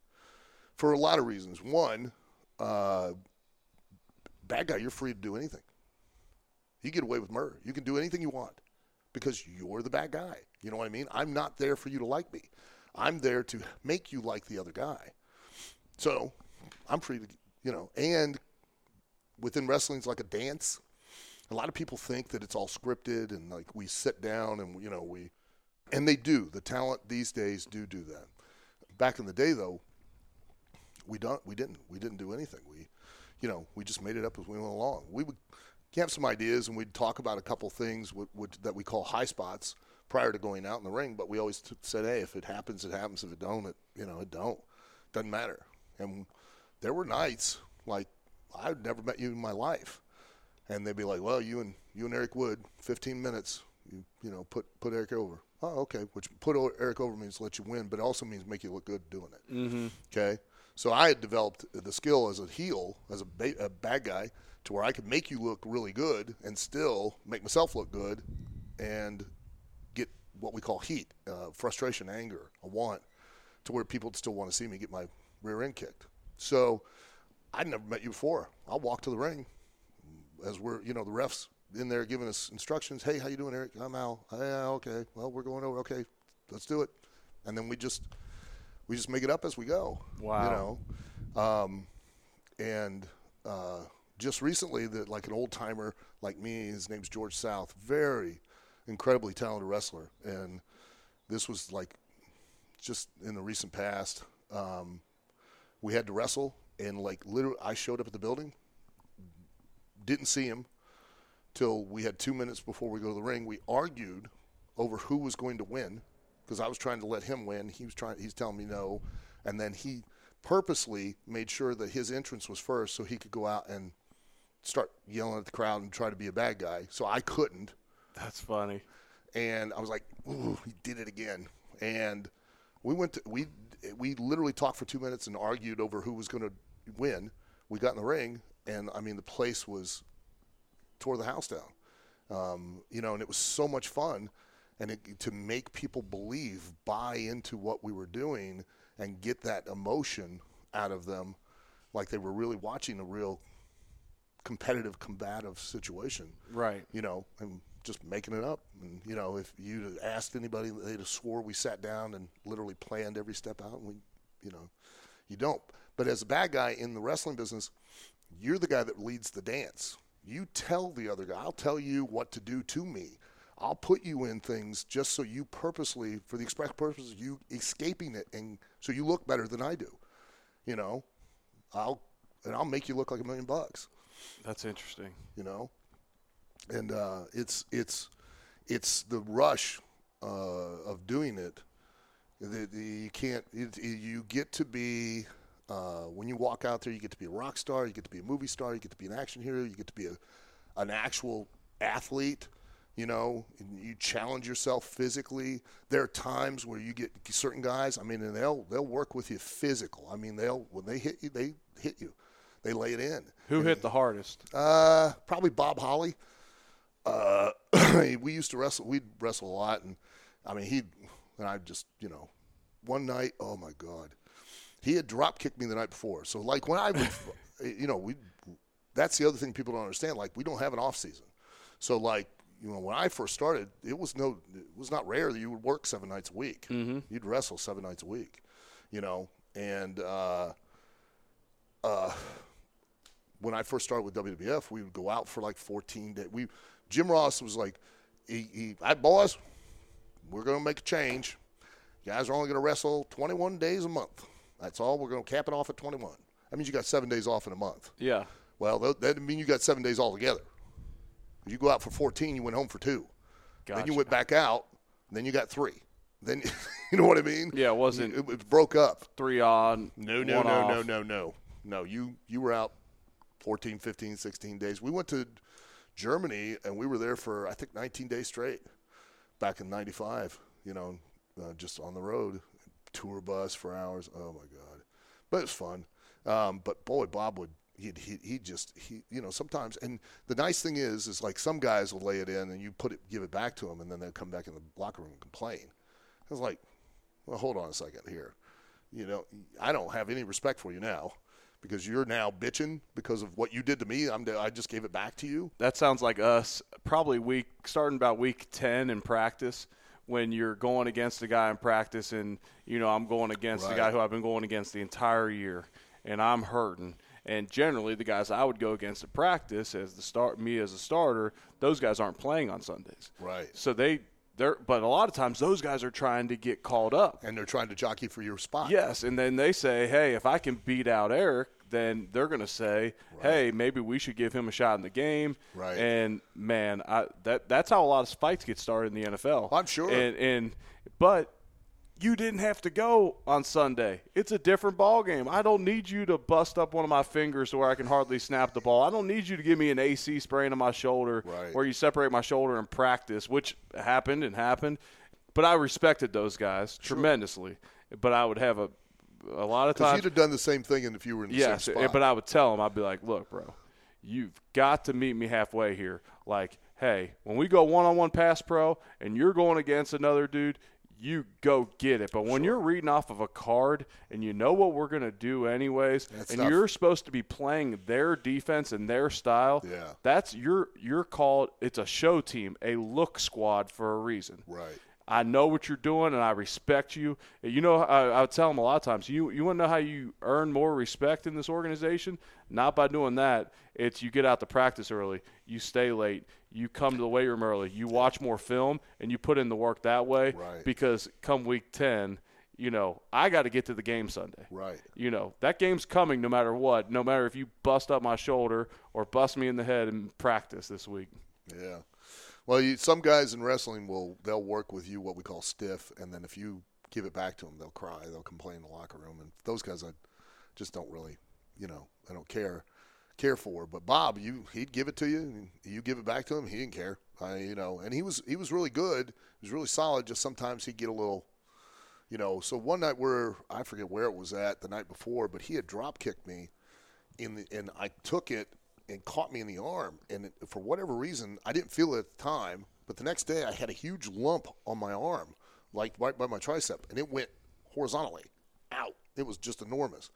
For a lot of reasons. One, uh, bad guy, you're free to do anything. You get away with murder. You can do anything you want because you're the bad guy. You know what I mean? I'm not there for you to like me. I'm there to make you like the other guy. So I'm free to, you know, and within wrestling, it's like a dance. A lot of people think that it's all scripted and like we sit down and, you know, we, and they do. The talent these days do do that. Back in the day, though, we don't. We didn't. We didn't do anything. We, you know, we just made it up as we went along. We would have some ideas and we'd talk about a couple things that we call high spots prior to going out in the ring. But we always t- said, hey, if it happens, it happens. If it don't, it you know, it don't. Doesn't matter. And there were nights like I'd never met you in my life, and they'd be like, well, you and you and Eric Wood, 15 minutes. You, you know, put put Eric over. Oh, okay. Which put Eric over means let you win, but it also means make you look good doing it. Mm-hmm. Okay. So I had developed the skill as a heel, as a, ba- a bad guy, to where I could make you look really good and still make myself look good, and get what we call heat, uh, frustration, anger, a want, to where people still want to see me get my rear end kicked. So I'd never met you before. I'll walk to the ring as we're, you know, the refs in there giving us instructions. Hey, how you doing, Eric? I'm Al. Yeah, okay. Well, we're going over. Okay, let's do it. And then we just we just make it up as we go. Wow. You know, um, and uh, just recently, that like an old timer like me, his name's George South, very incredibly talented wrestler, and this was like just in the recent past. Um, we had to wrestle, and like literally, I showed up at the building, didn't see him till we had two minutes before we go to the ring. We argued over who was going to win because I was trying to let him win. He was trying. He's telling me no, and then he purposely made sure that his entrance was first so he could go out and start yelling at the crowd and try to be a bad guy. So I couldn't That's funny. and I was like, "Ooh, he did it again." And we went to we we literally talked for two minutes and argued over who was going to win. We got in the ring, and I mean, the place was tore the house down. Um, you know, and it was so much fun, and it, to make people believe, buy into what we were doing, and get that emotion out of them, like they were really watching a real competitive, combative situation Right. you know, and just making it up. And you know, if you'd asked anybody, they'd have swore we sat down and literally planned every step out. And we, you know, you don't. But as a bad guy in the wrestling business, you're the guy that leads the dance. You tell the other guy. I'll tell you what to do to me. I'll put you in things just so you purposely, for the express purpose of you escaping it, and so you look better than I do. You know, I'll and I'll make you look like a million bucks. That's interesting. You know, and uh, it's it's it's the rush uh, of doing it. The, you can't. It, you get to be uh, when you walk out there. You get to be a rock star. You get to be a movie star. You get to be an action hero. You get to be a an actual athlete you know, you challenge yourself physically. There are times where you get certain guys. I mean, and they'll they'll work with you physical. I mean, they'll when they hit you, they hit you, they lay it in. Who and, hit the hardest? Uh, probably Bob Holly. Uh, *clears throat* we used to wrestle. We'd wrestle a lot, and I mean, he and I just you know, one night, oh my god, he had drop kicked me the night before. So like when I would, *laughs* you know, we. That's the other thing people don't understand. Like we don't have an off season. So like you know, when I first started, it was no, it was not rare that you would work seven nights a week. Mm-hmm. You'd wrestle seven nights a week, you know, and uh, uh, when I first started with WWF, we would go out for like 14 days. We, Jim Ross was like, he, he "Hey boys, we're going to make a change. You guys are only going to wrestle 21 days a month. That's all. We're going to cap it off at 21. That means you got seven days off in a month. Yeah. Well, that doesn't mean you got seven days altogether. You go out for 14, you went home for two. Gotcha. Then you went back out, then you got three. Then *laughs* you know what I mean? Yeah, it wasn't. It, it broke up. Three on. No, no, one no, off. no, no, no, no. You you were out 14, 15, 16 days. We went to Germany and we were there for I think 19 days straight. Back in '95, you know, uh, just on the road, tour bus for hours. Oh my god, but it was fun. Um, but boy, Bob would he he he just he you know sometimes and the nice thing is is like some guys will lay it in and you put it give it back to them and then they'll come back in the locker room and complain. I was like, well, hold on a second here. You know, I don't have any respect for you now because you're now bitching because of what you did to me. I'm I just gave it back to you. That sounds like us. Probably week starting about week ten in practice when you're going against a guy in practice and you know I'm going against Right. the guy who I've been going against the entire year and I'm hurting. And generally the guys I would go against at practice as the start me as a starter, those guys aren't playing on Sundays. Right. So they they're but a lot of times those guys are trying to get called up. And they're trying to jockey for your spot. Yes, and then they say, "Hey, if I can beat out Eric, then they're going to say, "Hey, maybe we should give him a shot in the game." Right. And man, I, that that's how a lot of fights get started in the NFL. I'm sure. And and but you didn't have to go on Sunday. It's a different ball game. I don't need you to bust up one of my fingers to where I can hardly snap the ball. I don't need you to give me an AC sprain on my shoulder Right. where you separate my shoulder in practice, which happened and happened. But I respected those guys tremendously. But I would have a a lot of times you'd have done the same thing if you were in the Yes, same spot. but I would tell them, I'd be like, look, bro, you've got to meet me halfway here. Like, hey, when we go one on one pass pro and you're going against another dude, you go get it. But when you're reading off of a card and you know what we're going to do anyways, That's and tough. you're supposed to be playing their defense and their style, Yeah. that's you're you're called it's a show team, a look squad for a reason. right. I know what you're doing, and I respect you. You know, I, I would tell them a lot of times. You you want to know how you earn more respect in this organization? Not by doing that. It's you get out to practice early, you stay late, you come to the weight room early, you watch more film, and you put in the work that way. Right. Because come week ten, you know I got to get to the game Sunday. Right. You know that game's coming no matter what. No matter if you bust up my shoulder or bust me in the head in practice this week. Yeah. Well, you, some guys in wrestling will they'll work with you what we call stiff, and then if you give it back to them, they'll cry, they'll complain in the locker room, and those guys I just don't really, you know, I don't care care for. But Bob, you he'd give it to you, you give it back to him, he didn't care. I, you know, and he was he was really good, he was really solid. Just sometimes he'd get a little. You know, so one night where I forget where it was at the night before, but he had drop kicked me, in the and I took it and caught me in the arm, and it, for whatever reason I didn't feel it at the time, but the next day I had a huge lump on my arm, like right by my tricep, and it went horizontally out. It was just enormous.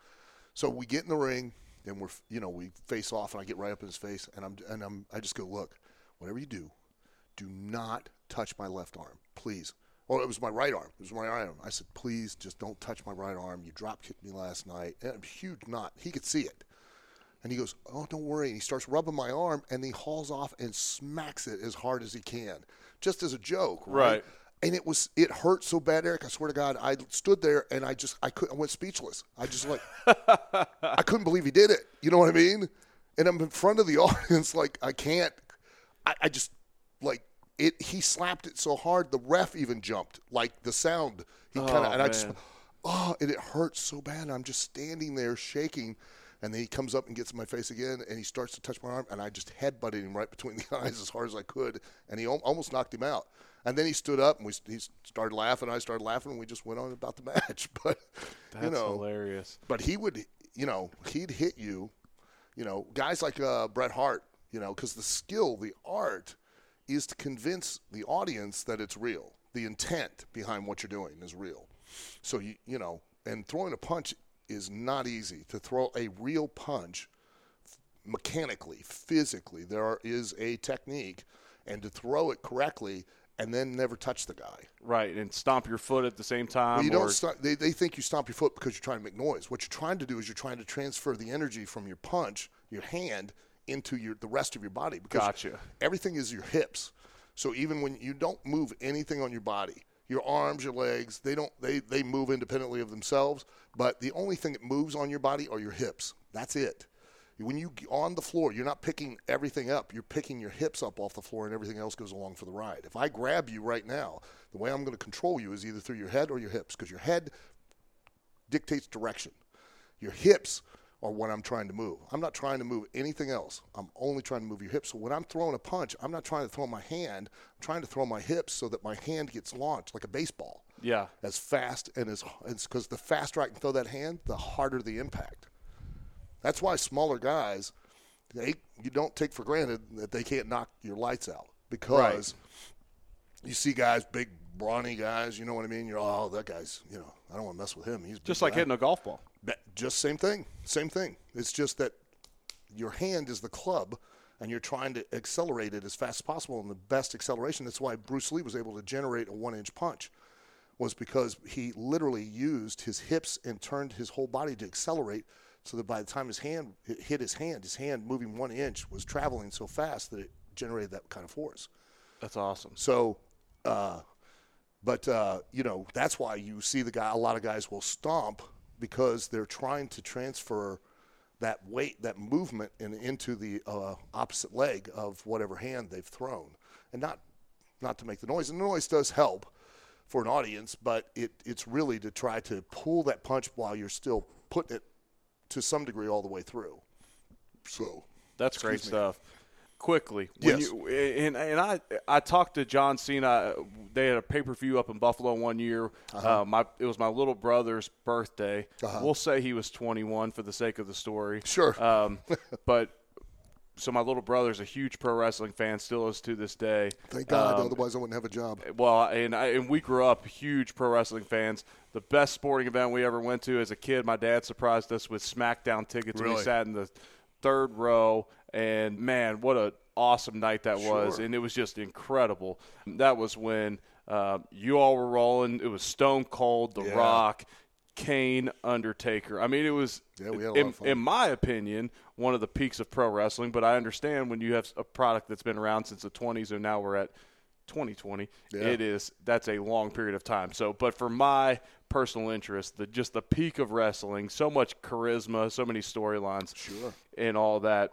So we get in the ring, and we're you know we face off, and I get right up in his face, and I'm and I'm I just go look, whatever you do, do not touch my left arm, please. Or it was my right arm. It was my right arm. I said, please, just don't touch my right arm. You drop kicked me last night. And a huge knot. He could see it. And he goes, "Oh, don't worry." And he starts rubbing my arm, and he hauls off and smacks it as hard as he can, just as a joke, right? Right. And it was it hurt so bad, Eric. I swear to God, I stood there and I just I could I went speechless. I just like *laughs* I couldn't believe he did it. You know what I mean? And I'm in front of the *laughs* audience, like I can't. I, I just like it. He slapped it so hard, the ref even jumped. Like the sound, he kind of Oh, and I just man. oh, and it hurts so bad. I'm just standing there shaking. And then he comes up and gets in my face again, and he starts to touch my arm, and I just headbutted him right between the *laughs* eyes as hard as I could, and he almost knocked him out. And then he stood up, and we he started laughing. I started laughing, and we just went on about the *laughs* match. *laughs* But That's you know, hilarious. but he would, you know, he'd hit you, you know, guys like uh, Bret Hart, you know, because the skill, the art, is to convince the audience that it's real. The intent behind what you're doing is real. So you, you know, and throwing a punch is not easy. To throw a real punch, mechanically, physically, there is a technique, and to throw it correctly and then never touch the guy. Right, and stomp your foot at the same time. Well, you don't. St- they they think you stomp your foot because you're trying to make noise. What you're trying to do is you're trying to transfer the energy from your punch, your hand, into your the rest of your body. Because Gotcha. Everything is your hips. So even when you don't move anything on your body, your arms, your legs, they don't they they move independently of themselves. But the only thing that moves on your body are your hips. That's it. When you on the floor, you're not picking everything up. You're picking your hips up off the floor, and everything else goes along for the ride. If I grab you right now, the way I'm going to control you is either through your head or your hips, because your head dictates direction. Your hips are what I'm trying to move. I'm not trying to move anything else. I'm only trying to move your hips. So when I'm throwing a punch, I'm not trying to throw my hand. I'm trying to throw my hips so that my hand gets launched like a baseball Yeah, as fast and as because the faster I can throw that hand, the harder the impact. That's why smaller guys, they you don't take for granted that they can't knock your lights out because you see guys, big brawny guys. You know what I mean? You're oh that guy's you know I don't want to mess with him. He's just like guy." hitting a golf ball. Just same thing, same thing. It's just that your hand is the club, and you're trying to accelerate it as fast as possible. And the best acceleration. That's why Bruce Lee was able to generate a one-inch punch, was because he literally used his hips and turned his whole body to accelerate. So that by the time his hand hit his hand, his hand moving one inch was traveling so fast that it generated that kind of force. That's awesome. So, uh, but uh, you know that's why you see the guy. A lot of guys will stomp because they're trying to transfer that weight, that movement, in, into the uh, opposite leg of whatever hand they've thrown, and not not to make the noise. And the noise does help for an audience, but it, it's really to try to pull that punch while you're still putting it to some degree all the way through. So That's great me. stuff. Quickly, when Yes. you, and and I I talked to John Cena. They had a pay per view up in Buffalo one year. Uh-huh. Uh, my it was my little brother's birthday. We'll say he was 21 for the sake of the story. Sure. Um, *laughs* but so my little brother's a huge pro wrestling fan, still is to this day. thank God, Um, otherwise I wouldn't have a job. well, and I, and we grew up huge pro wrestling fans. The best sporting event we ever went to as a kid, my dad surprised us with SmackDown tickets. and We sat in the third row, and man, what a awesome night that was! And it was just incredible. That was when uh, you all were rolling. It was Stone Cold, The Yeah. Rock. Kane, Undertaker. I mean, it was, Yeah, we had a lot in, in my opinion, one of the peaks of pro wrestling. But I understand when you have a product that's been around since the 20s, and now we're at 2020. Yeah. It is that's a long period of time. So, but for my personal interest, the just the peak of wrestling, so much charisma, so many storylines, Sure. and all that.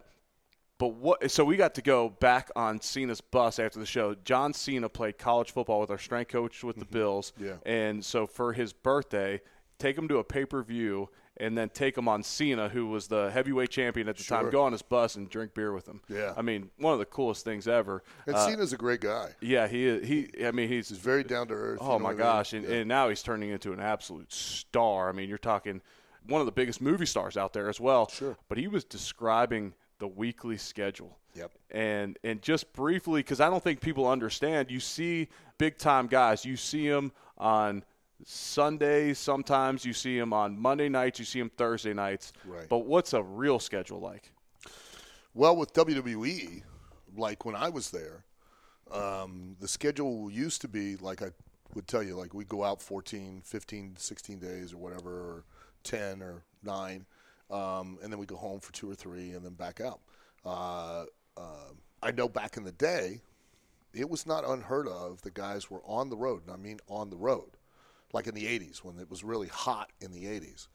But what? So we got to go back on Cena's bus after the show. John Cena played college football with our strength coach with the Bills, Mm-hmm. Yeah. and so for his birthday, take him to a pay per view. And then take him on Cena, who was the heavyweight champion at the time. Go on his bus and drink beer with him. Yeah. I mean, one of the coolest things ever. And Uh, Cena's a great guy. yeah, he is. He, I mean, he's He's very down to earth. you Oh know my what I mean? gosh! And, Yeah. and now he's turning into an absolute star. I mean, you're talking one of the biggest movie stars out there as well. Sure. But he was describing the weekly schedule. Yep. And and just briefly, because I don't think people understand. You see big time guys. You see them on Sundays. Sometimes you see them on Monday nights. You see them Thursday nights. Right. But what's a real schedule like? Well, with WWE, like when I was there, um, the schedule used to be like I would tell you, like we go out 14, 15, 16 days or whatever, or 10 or 9. um, and then we go home for two or three, and then back out. Uh, uh, I know back in the day, it was not unheard of the guys were on the road, and I mean on the road, like in the '80s when it was really hot in the '80s.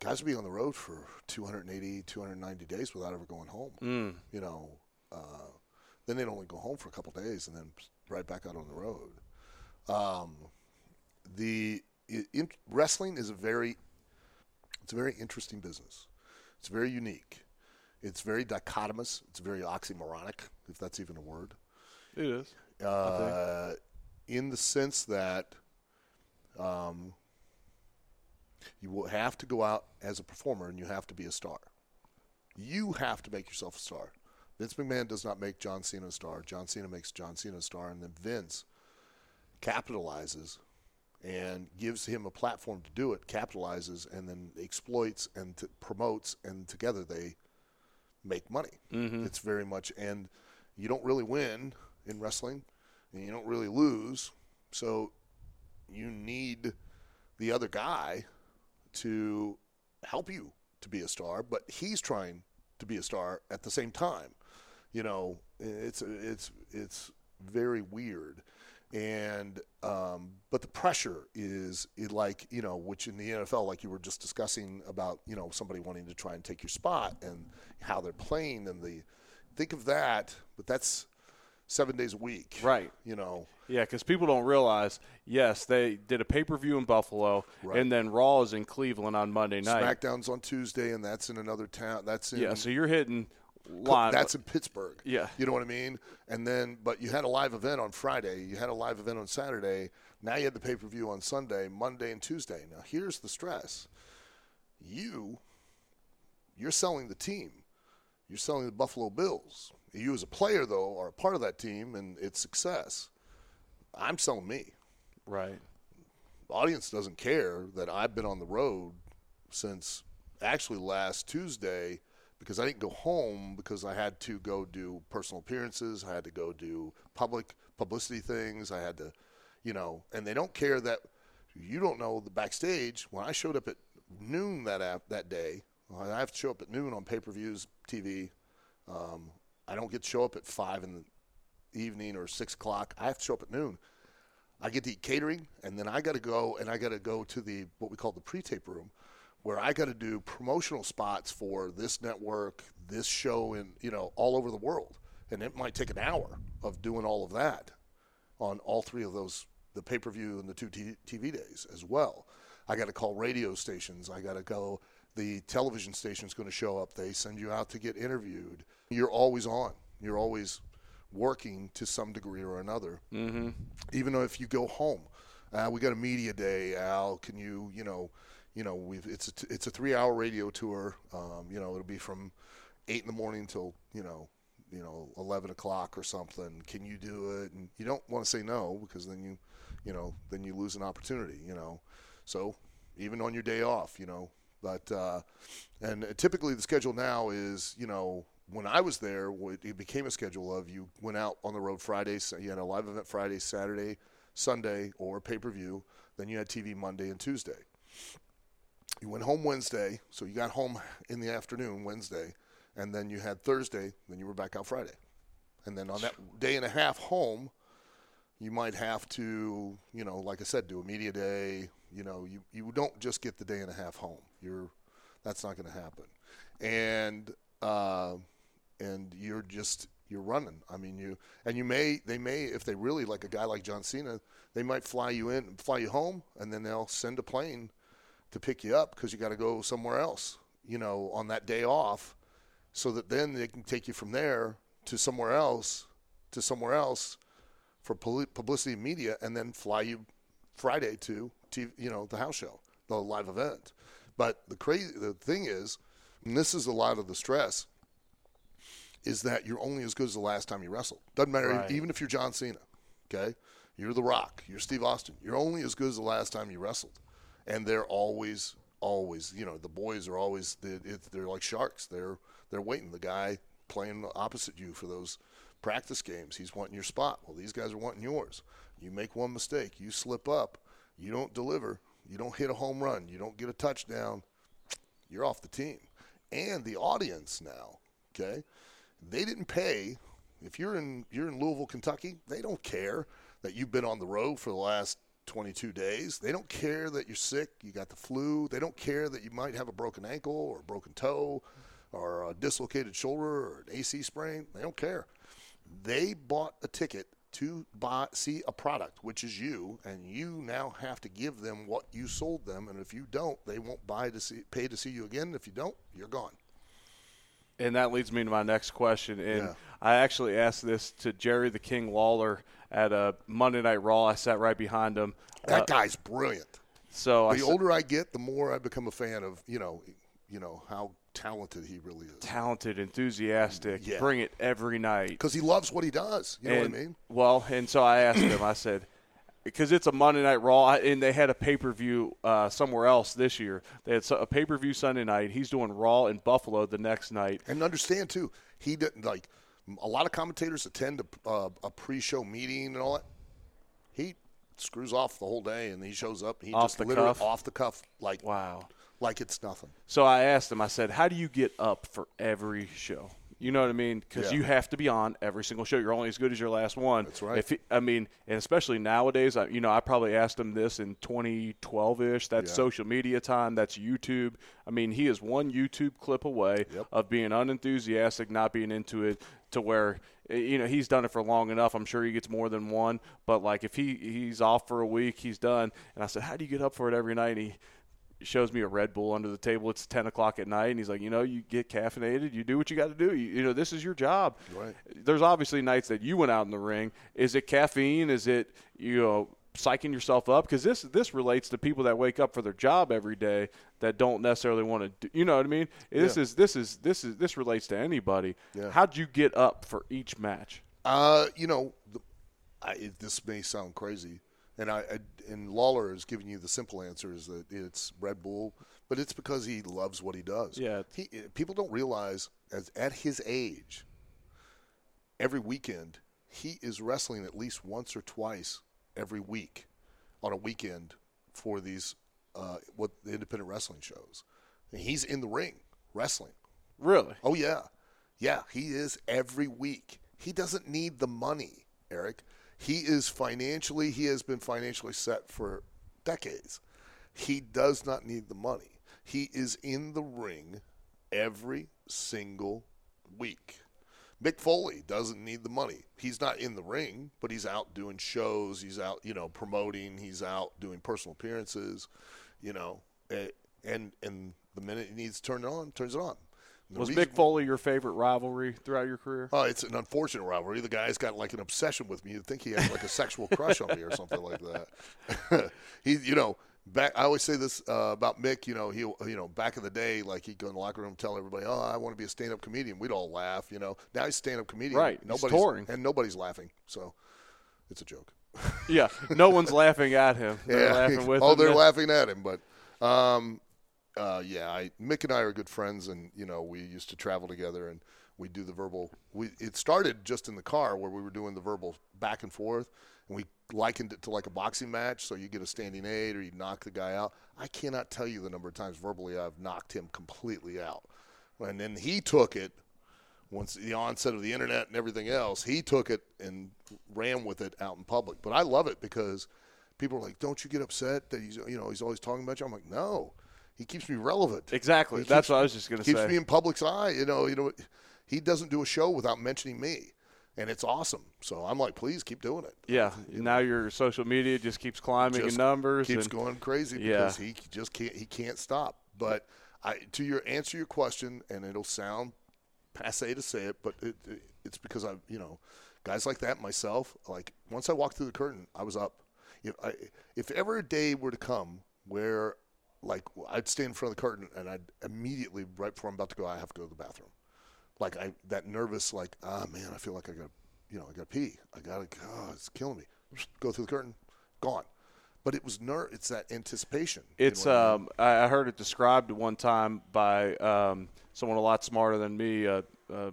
Guys would be on the road for 280, 290 days without ever going home. Mm. You know, uh, then they'd only go home for a couple days and then right back out on the road. Um, the in, wrestling is a very it's a very interesting business. It's very unique. It's very dichotomous. It's very oxymoronic, if that's even a word. It is. Uh, in the sense that um, you will have to go out as a performer and you have to be a star. You have to make yourself a star. Vince McMahon does not make John Cena a star. John Cena makes John Cena a star, and then Vince capitalizes and gives him a platform to do it, capitalizes, and then exploits and t- promotes, and together they make money. Mm-hmm. It's very much, and you don't really win in wrestling, and you don't really lose. So you need the other guy to help you to be a star, but he's trying to be a star at the same time. You know, it's it's it's very weird, and um, but the pressure is it like you know, which in the NFL, like you were just discussing about you know somebody wanting to try and take your spot and how they're playing and the think of that, but that's seven days a week, Right. You know, Yeah, because people don't realize. Yes, they did a pay per view in Buffalo, Right. and then Raw is in Cleveland on Monday night. SmackDown's on Tuesday, and that's in another town. That's in Yeah, so you're hitting line. that's in Pittsburgh. Yeah. You know what I mean? And then, but you had a live event on Friday. You had a live event on Saturday. Now you had the pay per view on Sunday, Monday, and Tuesday. Now here's the stress: you, you're selling the team. You're selling the Buffalo Bills. You, as a player, though, are a part of that team and its success. I'm selling me. right. The audience doesn't care that I've been on the road since actually last Tuesday because I didn't go home because I had to go do personal appearances. I had to go do public publicity things. I had to, you know, and they don't care that you don't know the backstage. When I showed up at noon that ap- that day, I have to show up at noon on pay per views, TV. Um, I don't get to show up at five in the evening or six o'clock. I have to show up at noon. I get to eat catering, and then I got to go and I got to go to the what we call the pre-tape room, where I got to do promotional spots for this network, this show, and you know all over the world. And it might take an hour of doing all of that on all three of those, the pay-per-view and the two t- TV days as well. I got to call radio stations. I got to go. The television station is going to show up. They send you out to get interviewed. You're always on. You're always working to some degree or another Mm-hmm. even though if you go home, uh, we got a media day. Al, can you, you know, you know, we've it's a t- it's a three hour radio tour. Um, you know, it'll be from eight in the morning till you know, you know, eleven o'clock or something. Can you do it? And you don't want to say no because then you, you know, then you lose an opportunity. You know, so even on your day off, you know, but uh, and typically the schedule now is, you know, when I was there, it became a schedule of you went out on the road Friday, you had a live event Friday, Saturday, Sunday, or pay per view. Then you had TV Monday and Tuesday. You went home Wednesday, so you got home in the afternoon Wednesday, and then you had Thursday. Then you were back out Friday, and then on that day and a half home, you might have to, you know, like I said, do a media day. You know, you you don't just get the day and a half home. You're that's not going to happen, and uh, and you're just you're running. I mean, you and you may they may if they really like a guy like John Cena, they might fly you in, fly you home, and then they'll send a plane to pick you up because you got to go somewhere else. You know, on that day off, so that then they can take you from there to somewhere else, to somewhere else for publicity and media, and then fly you Friday to, TV, you know, the house show, the live event. But the crazy, the thing is, and this is a lot of the stress, is that you're only as good as the last time you wrestled. Doesn't matter, Right. even if you're John Cena, okay? You're The Rock, you're Steve Austin. You're only as good as the last time you wrestled. And they're always, always, you know, the boys are always, they're, they're like sharks. They're, they're waiting. The guy playing opposite you for those practice games, he's wanting your spot. Well, these guys are wanting yours. You make one mistake, you slip up, you don't deliver, you don't hit a home run, you don't get a touchdown, you're off the team. And the audience now, okay, they didn't pay. If you're in you're in Louisville, Kentucky, they don't care that you've been on the road for the last 22 days. They don't care that you're sick, you got the flu. They don't care that you might have a broken ankle or a broken toe or a dislocated shoulder or an AC sprain. They don't care. They bought a ticket to buy see a product, which is you, and you now have to give them what you sold them. And if you don't, they won't buy to see pay to see you again. If you don't, you're gone. And that leads me to my next question. And Yeah. I actually asked this to Jerry the King Lawler at a Monday Night Raw. I sat right behind him. That Uh, guy's brilliant. so I The said, older I get, the more I become a fan of you know, you know how talented he really is. talented, enthusiastic, Yeah. bring it every night. Because he loves what he does. You know and, what I mean? Well, and so I asked him. I said, because it's a Monday Night Raw, and they had a pay per view uh, somewhere else this year. They had a pay per view Sunday night. He's doing Raw in Buffalo the next night. And understand too, he didn't like a lot of commentators attend a, uh, a pre-show meeting and all that. He screws off the whole day, and he shows up. He Off just the literally cuff? off the cuff, like Wow. Like it's nothing. So I asked him. I said, "How do you get up for every show?" You know what I mean? Because Yeah. you have to be on every single show. You're only as good as your last one. That's right. If he, I mean, and especially nowadays, I, you know, I probably asked him this in 2012 ish. That's Yeah. social media time. That's YouTube. I mean, he is one YouTube clip away Yep. of being unenthusiastic, not being into it, to where you know he's done it for long enough. I'm sure he gets more than one. But like if he he's off for a week, he's done. And I said, "How do you get up for it every night?" And he shows me a Red Bull under the table. It's 10 o'clock at night, and he's like, you know, you get caffeinated, you do what you got to do. You, you know, this is your job. Right. There's obviously nights that you went out in the ring. Is it caffeine? Is it you know psyching yourself up? Because this this relates to people that wake up for their job every day that don't necessarily want to. do You know what I mean? This Yeah. is this is this is this relates to anybody. Yeah. How'd you get up for each match? Uh, you know, the, I, this may sound crazy, and I, I and Lawler is giving you the simple answer is that it's Red Bull, but it's because he loves what he does. Yeah. he people don't realize as at his age, every weekend he is wrestling at least once or twice every week on a weekend for these uh, what the independent wrestling shows. And he's in the ring wrestling. Really? Oh yeah, yeah. He is every week. He doesn't need the money, Eric. He is financially. He has been financially set for decades. He does not need the money. He is in the ring every single week. Mick Foley doesn't need the money. He's not in the ring, but he's out doing shows. He's out, you know, promoting. He's out doing personal appearances, you know, eh, and and the minute he needs to turn it on, turns it on. Was reason- Mick Foley your favorite rivalry throughout your career? Oh, it's an unfortunate rivalry. The guy's got like an obsession with me. You'd think he has like a sexual crush on me or something like that. *laughs* he, you know, back. I always say this uh, about Mick. You know, he, you know, back in the day, like he'd go in the locker room and tell everybody, "Oh, I want to be a stand-up comedian." We'd all laugh. You know, now he's a stand-up comedian. Right. He's Nobody's touring. and nobody's laughing. So it's a joke. yeah. No one's laughing at him. *laughs* They're laughing with oh, him. they're laughing at him, but um, uh, yeah, I, Mick and I are good friends, and you know we used to travel together, and we do the verbal. We it started just in the car where we were doing the verbal back and forth, and we likened it to like a boxing match. So you get a standing eight, or you knock the guy out. I cannot tell you the number of times verbally I've knocked him completely out, and then he took it once the onset of the internet and everything else, he took it and ran with it out in public. But I love it because people are like, "Don't you get upset that he's you know he's always talking about you?" I'm like, "No, he keeps me relevant. Exactly. That's what I was just going to say. keeps me in public's eye. You know, you know, he doesn't do a show without mentioning me, and it's awesome. So I'm like, please keep doing it. yeah. Now your social media just keeps climbing Just in numbers. keeps and, going crazy Yeah. because he just can't he can't stop. But I to your answer your question, and it'll sound passe to say it, but it, it, it's because I you know guys like that myself. Like once I walked through the curtain, I was up. If I if ever a day were to come where like I'd stand in front of the curtain and I'd immediately right before I'm about to go, I have to go to the bathroom. Like I that nervous like ah man, I feel like I got you know I got to pee. I got to oh, it's killing me. Go through the curtain, gone. But it was ner. It's that anticipation. You It's know what I mean? um, I I heard it described one time by um, someone a lot smarter than me. Uh, uh,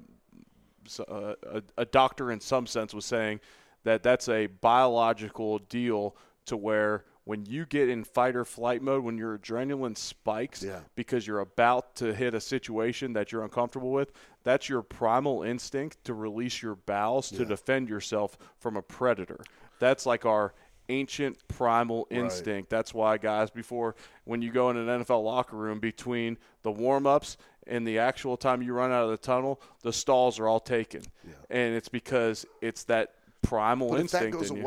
uh, a, a doctor, in some sense, was saying that that's a biological deal to where when you get in fight or flight mode, when your adrenaline spikes Yeah. because you're about to hit a situation that you're uncomfortable with, that's your primal instinct to release your bowels to defend yourself from a predator. That's like our ancient primal instinct. That's why guys before when you go in an NFL locker room between the warm-ups and the actual time you run out of the tunnel, the stalls are all taken. And it's because it's that primal But if instinct that goes in you.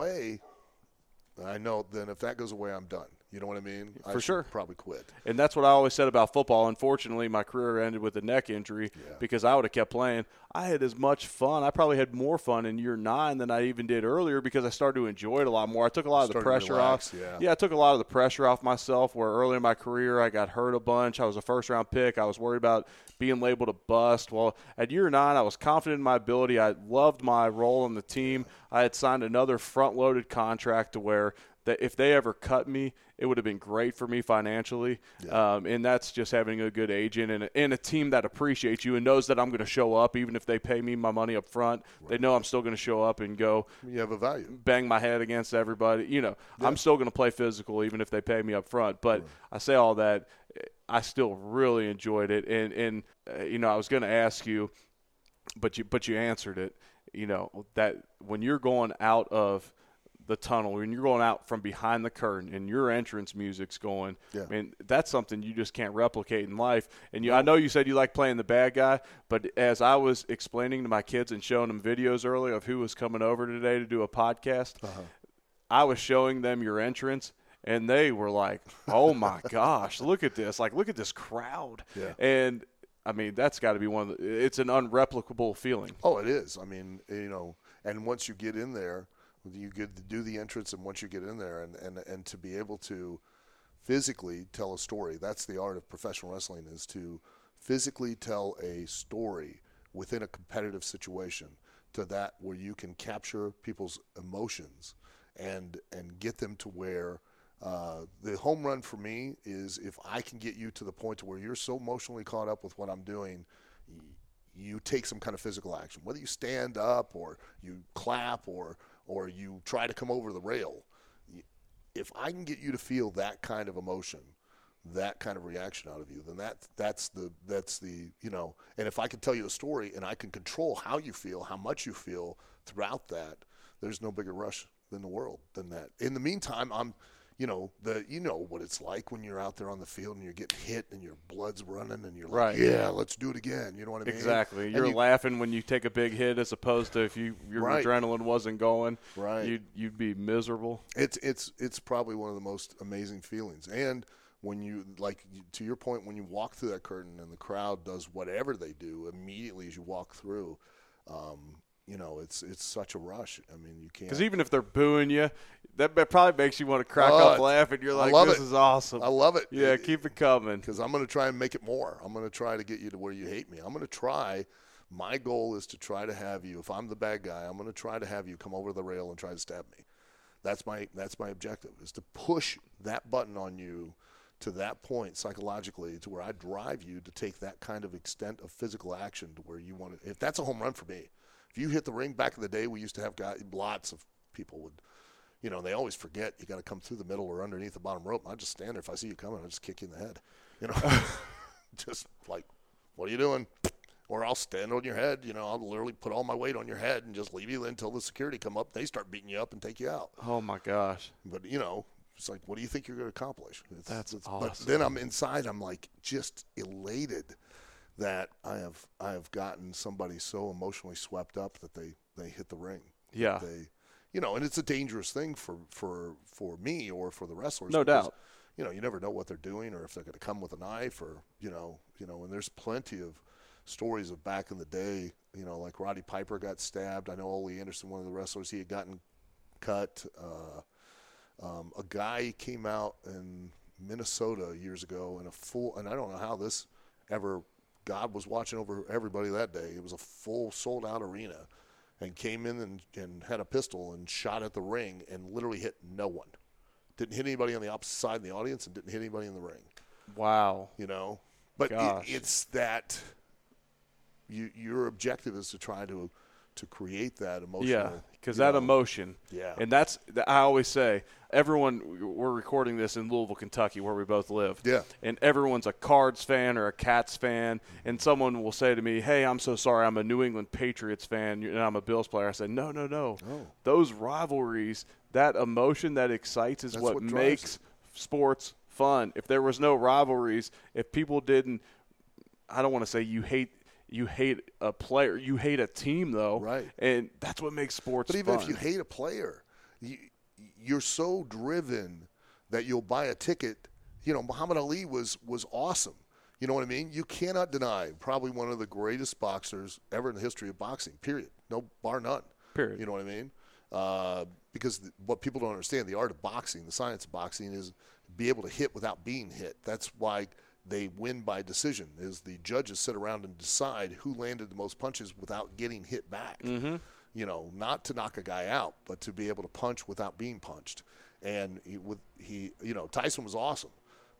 I know. Then if that goes away, I'm done. You know what I mean? For should sure. Probably quit. And that's what I always said about football. Unfortunately, my career ended with a neck injury because I would have kept playing. I had as much fun. I probably had more fun in year nine than I even did earlier because I started to enjoy it a lot more. I took a lot of the pressure relax, off. yeah. I took a lot of the pressure off myself. Where early in my career, I got hurt a bunch. I was a first round pick. I was worried about being labeled a bust. Well, at year nine, I was confident in my ability. I loved my role on the team. I had signed another front loaded contract to where that if they ever cut me, it would have been great for me financially. Um, and that's just having a good agent and a, and a team that appreciates you and knows that I'm going to show up, even if they pay me my money up front. They know I'm still going to show up and go You have a value. bang my head against everybody. You know, I'm still going to play physical even if they pay me up front. But I say all that, I still really enjoyed it. And and uh, you know, I was going to ask you, but you but you answered it. You know that when you're going out of the tunnel, when you're going out from behind the curtain and your entrance music's going, Yeah. I mean, that's something you just can't replicate in life. And you, I know you said you like playing the bad guy, but as I was explaining to my kids and showing them videos earlier of who was coming over today to do a podcast, Uh-huh. I was showing them your entrance. And they were like, "Oh my *laughs* gosh, look at this! Like, look at this crowd!" Yeah. And I mean, that's got to be one of the. It's an unreplicable feeling. Oh, it is. I mean, you know, and once you get in there, you get do the entrance, and once you get in there, and and and to be able to physically tell a story. That's the art of professional wrestling is to physically tell a story within a competitive situation to that where you can capture people's emotions and and get them to where uh, the home run for me is if I can get you to the point to where you're so emotionally caught up with what I'm doing, you take some kind of physical action, whether you stand up or you clap or or you try to come over the rail. If I can get you to feel that kind of emotion, that kind of reaction out of you, then that that's the that's the you know. And if I can tell you a story and I can control how you feel, how much you feel throughout that, there's no bigger rush in the world than that. In the meantime, I'm you know the you know what it's like when you're out there on the field and you're getting hit and your blood's running and you're like Right. yeah let's do it again you know what I mean Exactly. And You're you- laughing when you take a big hit, as opposed to if you your Right. adrenaline wasn't going. Right. You'd you'd be miserable. It's it's it's probably one of the most amazing feelings. And when you like to your point, when you walk through that curtain and the crowd does whatever they do immediately as you walk through, um, you know, it's it's such a rush. I mean, you can't. Because even if they're booing you, that probably makes you want to crack Oh, up laughing. You're like, love "This it. is awesome." I love it. yeah, keep it coming. because I'm going to try and make it more. I'm going to try to get you to where you hate me. I'm going to try. My goal is to try to have you. If I'm the bad guy, I'm going to try to have you come over the rail and try to stab me. That's my that's my objective is to push that button on you to that point psychologically to where I drive you to take that kind of extent of physical action to where you want to. If that's a home run for me, if you hit the ring back in the day, we used to have guys. Lots of people would you know, and they always forget you got to come through the middle or underneath the bottom rope. I just stand there. If I see you coming, I just kick you in the head. You know, *laughs* just like, what are you doing? Or I'll stand on your head. You know, I'll literally put all my weight on your head and just leave you until the security come up. They start beating you up and take you out. Oh my gosh. But you know, it's like, what do you think you're going to accomplish? It's, That's But awesome. then I'm inside. I'm like just elated that I have I have gotten somebody so emotionally swept up that they they hit the ring. Yeah. They, you know, and it's a dangerous thing for for for me or for the wrestlers. No because, doubt. You know, you never know what they're doing or if they're going to come with a knife or you know, you know, and there's plenty of stories of back in the day. You know, like Roddy Piper got stabbed. I know Ole Anderson, one of the wrestlers, he had gotten cut. Uh, um, a guy came out in Minnesota years ago in a full, and I don't know how this ever. God was watching over everybody that day. It was a full sold out arena, and came in and, and had a pistol and shot at the ring and literally hit no one. Didn't hit anybody on the opposite side of the audience and didn't hit anybody in the ring. Wow. You know, but it, it's that you, your objective is to try to to create that emotional. Yeah, because that emotion. Yeah. And that's I always say everyone. We're recording this in Louisville, Kentucky, where we both live. Yeah. And everyone's a Cards fan or a Cats fan, and someone will say to me, "Hey, I'm so sorry. I'm a New England Patriots fan, and I'm a Bills player." I said, "No, no, no. No. Those rivalries, that emotion that excites, is That's what, what makes sports fun. If there was no rivalries, if people didn't, I don't want to say you hate." You hate a player. You hate a team, though, Right. And that's what makes sports. But even fun. if you hate a player, you, you're so driven that you'll buy a ticket. You know, Muhammad Ali was was awesome. You know what I mean? You cannot deny probably one of the greatest boxers ever in the history of boxing. Period. No bar none. Period. You know what I mean? Uh, because th- what people don't understand, the art of boxing, the science of boxing, is be able to hit without being hit. That's why they win by decision. Is the judges sit around and decide who landed the most punches without getting hit back. Mm-hmm. You know, not to knock a guy out, but to be able to punch without being punched. And he, with he, you know, Tyson was awesome,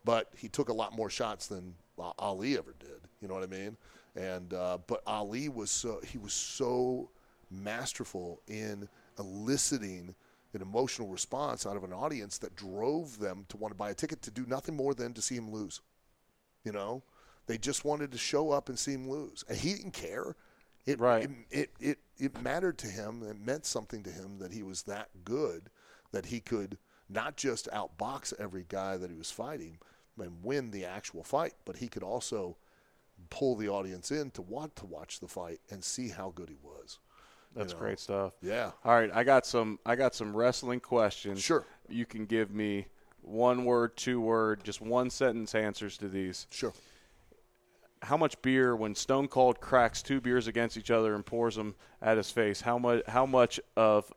but he took a lot more shots than Ali ever did. You know what I mean? And uh, but Ali was so he was so masterful in eliciting an emotional response out of an audience that drove them to want to buy a ticket to do nothing more than to see him lose. You know, they just wanted to show up and see him lose, and he didn't care. It, Right. It, it it it mattered to him. It meant something to him that he was that good that he could not just outbox every guy that he was fighting and win the actual fight, but he could also pull the audience in to want to watch the fight and see how good he was. you That's know? great stuff. Yeah. All right, I got some. I got some wrestling questions. Sure. You can give me one word, two word, just one sentence answers to these. Sure. How much beer when Stone Cold cracks two beers against each other and pours them at his face? How much? How much of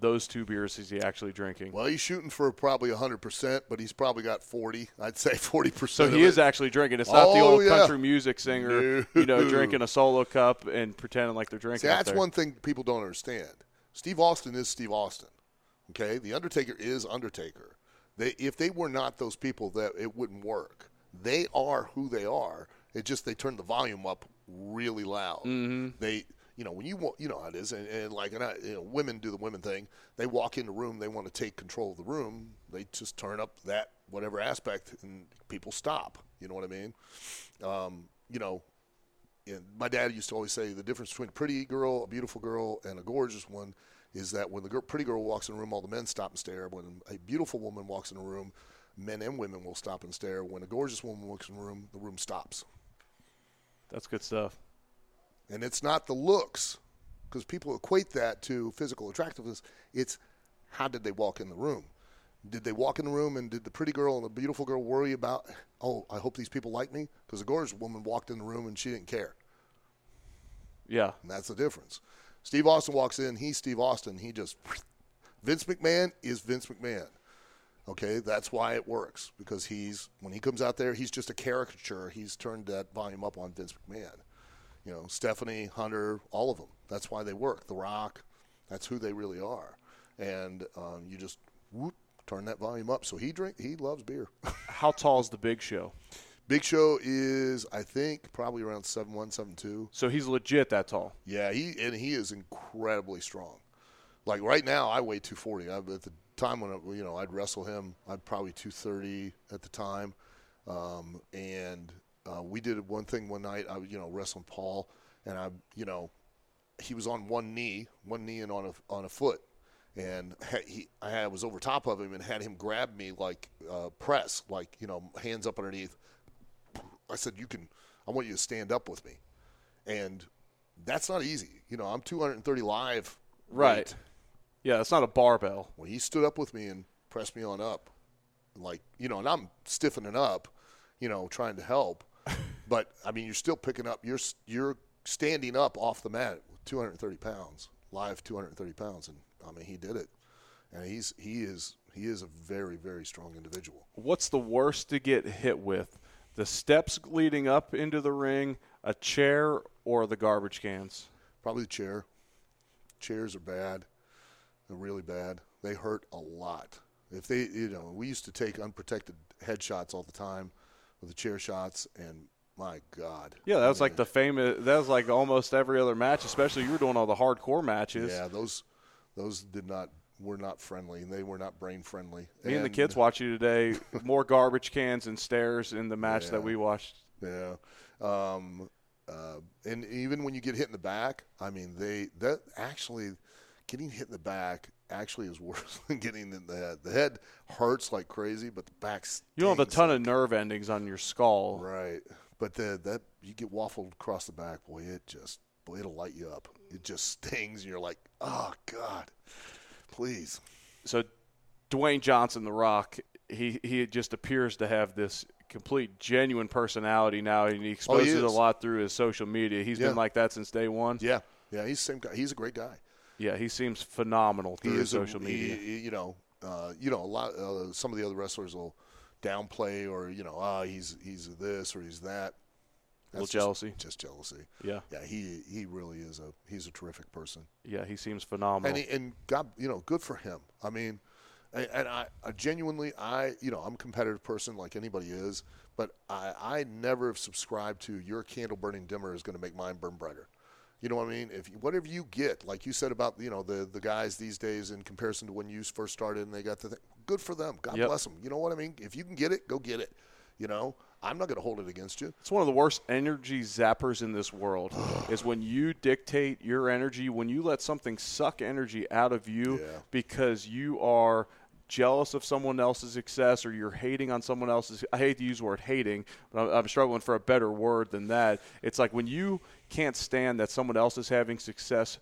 those two beers is he actually drinking? Well, he's shooting for probably 100%, but he's probably got 40. I'd say *laughs* 40%. so he is actually drinking. It's not the Oh, old yeah. country music singer, you know, drinking a solo cup and pretending like they're drinking. See, that's there. one thing people don't understand. Steve Austin is Steve Austin. Okay? The Undertaker is Undertaker. They, if they were not those people, that it wouldn't work. They are who they are. It just they turn the volume up really loud. Mm-hmm. They, you know, when you want, you know how it is, and, and like, and I, you know, women do the women thing. They walk in the room, they want to take control of the room. They just turn up that whatever aspect, and people stop. You know what I mean? Um, you know, and my dad used to always say the difference between a pretty girl, a beautiful girl, and a gorgeous one is that when the girl, pretty girl walks in a room, all the men stop and stare. When a beautiful woman walks in a room, men and women will stop and stare. When a gorgeous woman walks in a room, the room stops. That's good stuff. And it's not the looks, because people equate that to physical attractiveness. It's how did they walk in the room? Did they walk in the room and did the pretty girl and the beautiful girl worry about, oh, I hope these people like me? Because the gorgeous woman walked in the room and she didn't care. Yeah. And that's the difference. Steve Austin walks in, he's Steve Austin. He just Vince McMahon is Vince McMahon. Okay, that's why it works because he's when he comes out there, he's just a caricature. He's turned that volume up on Vince McMahon. You know, Stephanie, Hunter, all of them. That's why they work. The Rock, that's who they really are. And um, you just whoop, turn that volume up. So he drink, he loves beer. *laughs* How tall is the Big Show? Big Show is, I think, probably around seven one, seven two. So he's legit that tall. Yeah, he and he is incredibly strong. Like right now, I weigh 240. At the time when I, you know I'd wrestle him, I'd probably 230 at the time. Um, and uh, we did one thing one night. I was you know wrestling Paul, and I you know he was on one knee, one knee and on a on a foot, and he I was over top of him and had him grab me like uh, press, like you know hands up underneath. I said, "You can. I want you to stand up with me," and that's not easy. You know, I'm 230 live. Right. weight. Yeah, it's not a barbell. Well, he stood up with me and pressed me on up, like you know, and I'm stiffening up, you know, trying to help. *laughs* but I mean, you're still picking up. You're you're standing up off the mat with 230 pounds, live 230 pounds, and I mean, he did it, and he's he is he is a very very strong individual. What's the worst to get hit with? The steps leading up into the ring, a chair, or the garbage cans? Probably the chair. Chairs are bad. They're really bad. They hurt a lot. If they, you know, we used to take unprotected headshots all the time with the chair shots, and my God. Yeah, that was I like the famous. That was like almost every other match, especially you were doing all the hardcore matches. Yeah, those those did not were not friendly, and they were not brain friendly. Me and the kids watch you today. *laughs* More garbage cans and stairs in the match that we watched. Yeah. Um, uh, and even when you get hit in the back, I mean, they that actually getting hit in the back actually is *laughs* worse than getting in the head. The head hurts like crazy, but the back You don't have a ton like- of nerve endings on your skull. right. But the that you get waffled across the back, boy, it just boy, it'll light you up. It just stings, and you're like, oh God, please. So, Dwayne Johnson, The Rock, he he just appears to have this complete genuine personality now, and he exposes it a lot through his social media. He's Yeah. been like that since day one. Yeah, yeah, he's same guy. He's a great guy. Yeah, he seems phenomenal through his is a- social media. he- he- you know, uh, you know, a lot. Uh, some of the other wrestlers will downplay or you know, ah, he's he's this or he's that. That's just- jealousy. Just, jealousy. yeah, Yeah, he he really is a he's a terrific person, yeah, he seems phenomenal. and he, and God, you know, good for him. I mean, and, and I, I genuinely, I you know, I'm a competitive person like anybody is, but I I never have subscribed to your candle burning dimmer is going to make mine burn brighter. You know what I mean? If you- whatever you get, like you said about you know the the guys these days in comparison to when you first started and they got the thing, good for them. God Yep. bless them. You know what I mean? If you can get it, go get it. You know, I'm not going to hold it against you. It's one of the worst energy zappers in this world. *sighs* is when you dictate your energy, when you let something suck energy out of you Yeah. because you are jealous of someone else's success or you're hating on someone else's. I hate to use the word hating, but I'm, I'm struggling for a better word than that. It's like when you can't stand that someone else is having success.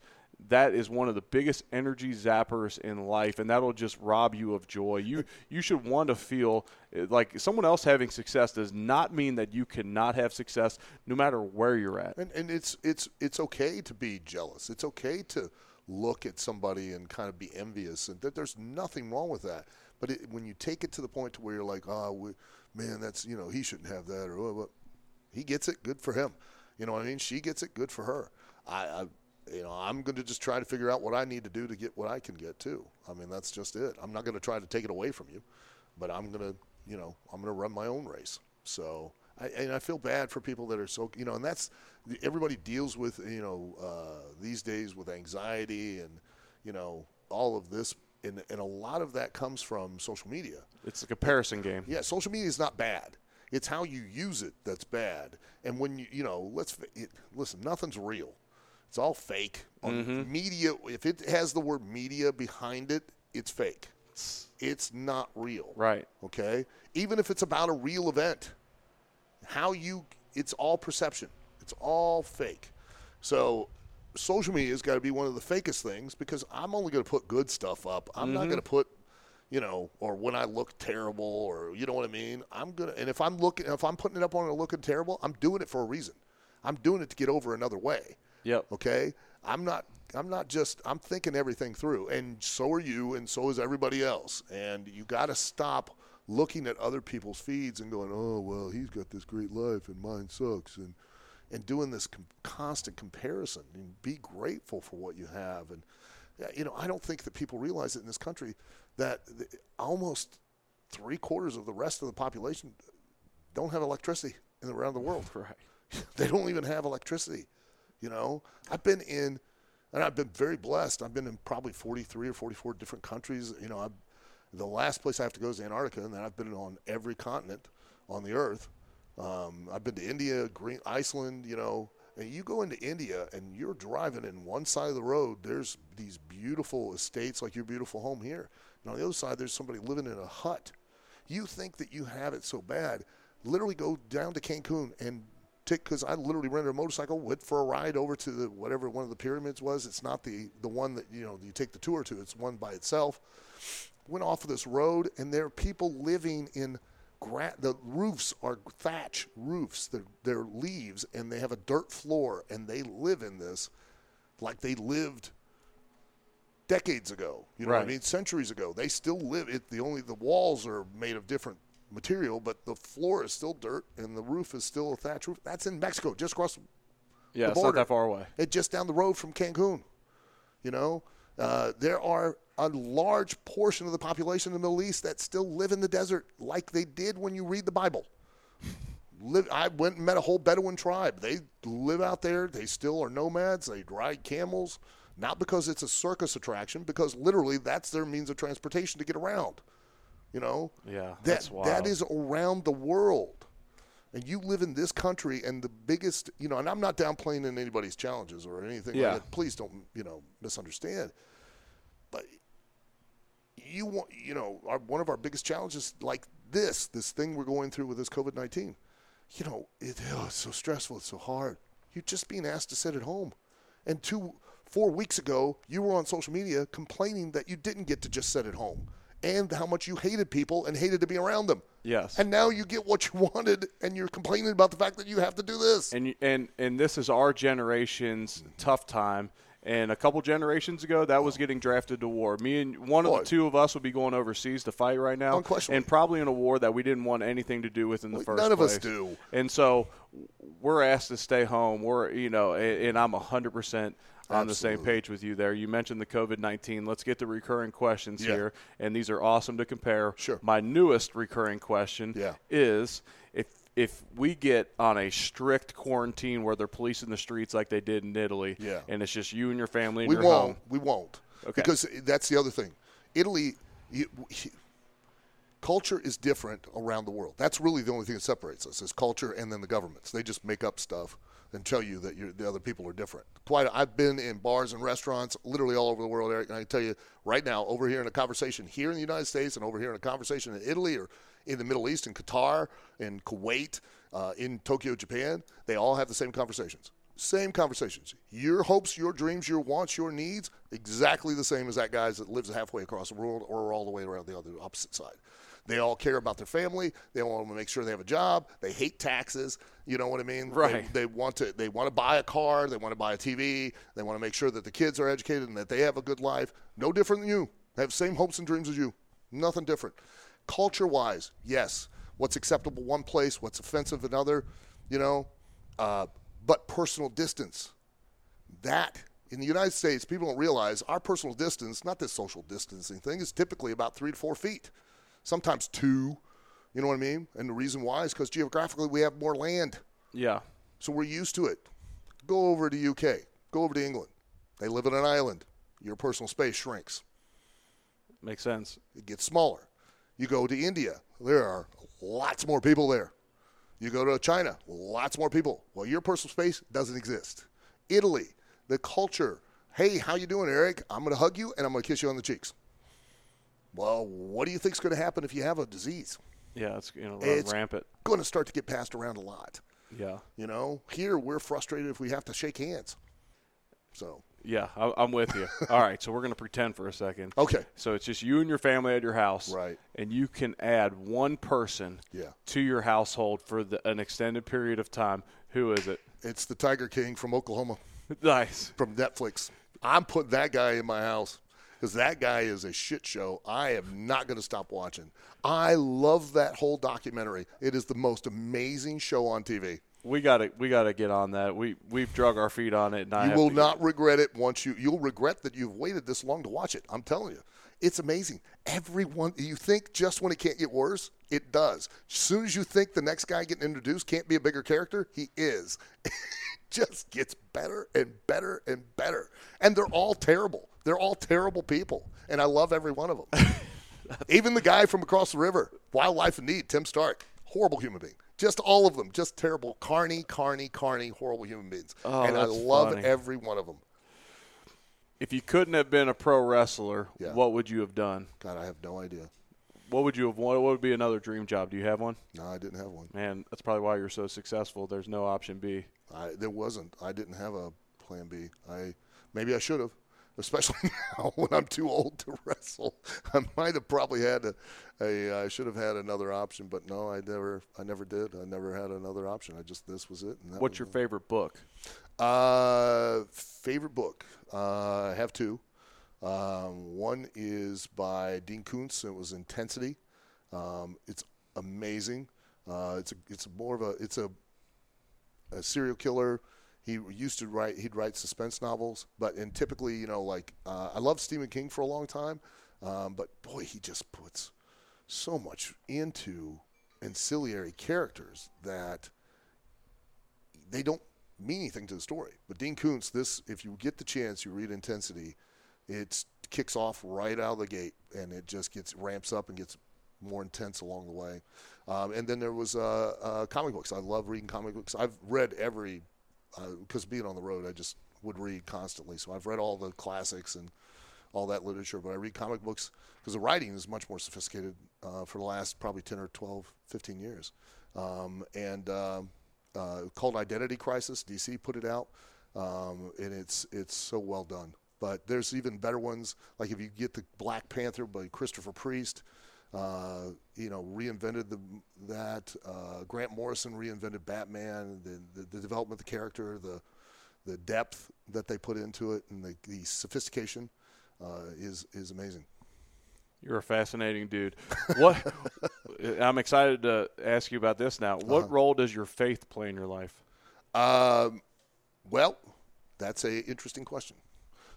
That is one of the biggest energy zappers in life, and that'll just rob you of joy. You you should want to feel eh, like someone else having success does not mean that you cannot have success, no matter where you're at. And and it's it's it's okay to be jealous. It's okay to look at somebody and kind of be envious, and that there's nothing wrong with that. But it, when you take it to the point to where you're like, oh, we, man, that's you know he shouldn't have that, or oh, he gets it, good for him. You know what I mean? She gets it, good for her. I, I you know, I'm going to just try to figure out what I need to do to get what I can get too. I mean, that's just it. I'm not going to try to take it away from you, but I'm going to, you know, I'm going to run my own race. So, I, and I feel bad for people that are so, you know, and that's everybody deals with, you know, uh, these days with anxiety and, you know, all of this, and, and a lot of that comes from social media. It's a comparison game. Yeah, social media is not bad. It's how you use it that's bad. And when you, you know, let's it, listen. Nothing's real. It's all fake. On mm-hmm. Media, if it has the word media behind it, it's fake. It's not real. Right. Okay. Even if it's about a real event, how you, it's all perception. It's all fake. So social media has got to be one of the fakest things because I'm only going to put good stuff up. I'm not mm-hmm. going to put, you know, or when I look terrible or you know what I mean. I'm gonna, and if I'm looking, if I'm putting it up on it looking terrible, I'm doing it for a reason. I'm doing it to get over another way. Yep. Okay, I'm not. I'm not just. I'm thinking everything through, and so are you, and so is everybody else. And you got to stop looking at other people's feeds and going, "Oh, well, he's got this great life, and mine sucks," and and doing this com- constant comparison. And be grateful for what you have. And you know, I don't think that people realize it in this country that the, almost three quarters of the rest of the population don't have electricity in the, around the world *laughs* Right. they don't even have electricity. You know, I've been in, and I've been very blessed. I've been in probably 43 or 44 different countries. You know, I've, the last place I have to go is Antarctica, and then I've been on every continent on the earth. Um, I've been to India, Green, Iceland. You know, and you go into India and you're driving in one side of the road. There's these beautiful estates like your beautiful home here, and on the other side there's somebody living in a hut. You think that you have it so bad? Literally go down to Cancun and take because I literally rented a motorcycle, went for a ride over to the whatever one of the pyramids was. It's not the the one that you know you take the tour to. It's one by itself. Went off of this road, and there are people living in gra- the roofs are thatch roofs. They're, they're leaves, and they have a dirt floor, and they live in this like they lived decades ago. You know what I mean? Centuries ago. They still live. It the only the walls are made of different material, but the floor is still dirt, and the roof is still a thatch roof. That's in Mexico, just across Yeah, The it's not that far away. it just down the road from Cancun. You know, uh, there are a large portion of the population in the Middle East that still live in the desert, like they did when you read the Bible. *laughs* live. I went and met a whole Bedouin tribe. They live out there. They still are nomads. They ride camels, not because it's a circus attraction, because literally that's their means of transportation to get around. You know, Yeah, that that is around the world. And you live in this country, and the biggest, you know, and I'm not downplaying in anybody's challenges or anything Yeah. like. Please don't, you know, misunderstand. But you want, you know, our, one of our biggest challenges, like this, this thing we're going through with this COVID 19, you know, it, oh, it's so stressful, it's so hard. You're just being asked to sit at home. And two, four weeks ago, you were on social media complaining that you didn't get to just sit at home and how much you hated people and hated to be around them. Yes. And now you get what you *laughs* wanted and you're complaining about the fact that you have to do this. and and and this is our generation's tough time. And a couple generations ago, that was getting drafted to war. Me and one of Boy. the two of us would be going overseas to fight right now, and probably in a war that we didn't want anything to do with in the Well, first none of place. us do. And so we're asked to stay home. We're you know, and, and I'm hundred percent on the same page with you there. You mentioned the COVID nineteen. Let's get the recurring questions Yeah. here, and these are awesome to compare. Sure. My newest recurring question Yeah. is if if we get on a strict quarantine where they're policing the streets like they did in Italy, Yeah. and it's just you and your family we your won't. home. We won't. Okay. Because that's the other thing. Italy, you, culture is different around the world. That's really the only thing that separates us is culture and then the governments. They just make up stuff and tell you that the other people are different. Quite. I've been in bars and restaurants literally all over the world, Eric, and I tell you right now, over here in a conversation here in the United States and over here in a conversation in Italy or in the Middle East, in Qatar, in Kuwait, uh, in Tokyo, Japan, they all have the same conversations. Same conversations. Your hopes, your dreams, your wants, your needs, exactly the same as that guy's that lives halfway across the world or all the way around the other opposite side. They all care about their family. They want to make sure they have a job. They hate taxes. You know what I mean? They- Right. They, want to. They want to buy a car. They want to buy a TV. They want to make sure that the kids are educated and that they have a good life. No different than you. They have same hopes and dreams as you. Nothing different. Culture-wise, yes. What's acceptable one place, what's offensive another. You know, uh, but personal distance that in the United States, people don't realize our personal distance, not this social distancing thing, is typically about three to four feet, sometimes two. You know what I mean? And the reason why is because geographically we have more land, Yeah, so we're used to it. Go over to UK, go over to England. They live on an island. Your personal space shrinks. makes sense. It gets smaller. You go to India, there are lots more people there. You go to China, lots more people. Well, your personal space doesn't exist. Italy, the culture. Hey, how you doing, Eric? I'm going to hug you and I'm going to kiss you on the cheeks. Well, what do you think's going to happen if you have a disease? Yeah, it's you know It's- rampant. Going to start to get passed around a lot. Yeah, You know, here we're frustrated if we have to shake hands. So, yeah, I, I'm with you. *laughs* All right, so we're gonna pretend for a second. okay, So it's just you and your family at your house, Right. And you can add one person Yeah. to your household for the, an extended period of time. Who is it? it's the Tiger King from Oklahoma. *laughs* Nice. from Netflix. I'm putting that guy in my house because that guy is a shit show. I am not going to stop watching. I love that whole documentary. It is the most amazing show on TV. We gotta we gotta get on that. We we've drug our feet on it, and I You will not regret it once you. You'll regret that you've waited this long to watch it. I'm telling you, it's amazing. Everyone, you think just when it can't get worse, it does. As soon as you think the next guy getting introduced can't be a bigger character, he is. *laughs* it just gets better and better and better, and they're all terrible. They're all terrible people, and I love every one of them. *laughs* Even the guy from across the river, Wildlife in Need, Tim Stark, horrible human being. Just all of them, just terrible, carny, carny, carny, horrible human beings. Oh, and I love funny. every one of them. If you couldn't have been a pro wrestler, Yeah. what would you have done? God, I have no idea. What would you have? wanted? What would be another dream job? Do you have one? No, I didn't have one. Man, that's probably why you're so successful. There's no option B. I, there wasn't. I didn't have a plan B. I maybe I should have, especially *laughs* now when I'm too old to wrestle. I might have probably had a, a. I should have had another option, but no, I never. I never did. I never had another option. I just this was it. What's was your it. favorite book? Uh, favorite book? Uh, I have two. Um, one is by Dean Koontz. It was Intensity. Um, it's amazing. Uh, it's a, it's more of a it's a, a serial killer. He used to write he'd write suspense novels, but and typically you know like uh, I loved Stephen King for a long time, um, but boy he just puts so much into ancillary characters that they don't mean anything to the story. But Dean Koontz, this if you get the chance, you read Intensity, it kicks off right out of the gate, and it just gets ramps up and gets more intense along the way. Um, and then there was uh, uh, comic books. I love reading comic books. I've read every because uh, being on the road, I just would read constantly. So I've read all the classics and all that literature, but I read comic books because the writing is much more sophisticated uh, for the last probably 10 or 12, 15 years. Um, and um, uh, called Identity Crisis, DC put it out, um, and it's it's so well done. But there's even better ones, like if you get the Black Panther by Christopher Priest, uh, you know, reinvented the, that. Uh, Grant Morrison reinvented Batman, the, the, the, development of the character, the the depth that they put into it, and the, the sophistication uh, is is amazing. You're a fascinating dude. What *laughs* I'm excited to ask you about this now. What uh-huh. role does your faith play in your life? Um, well, that's a interesting question.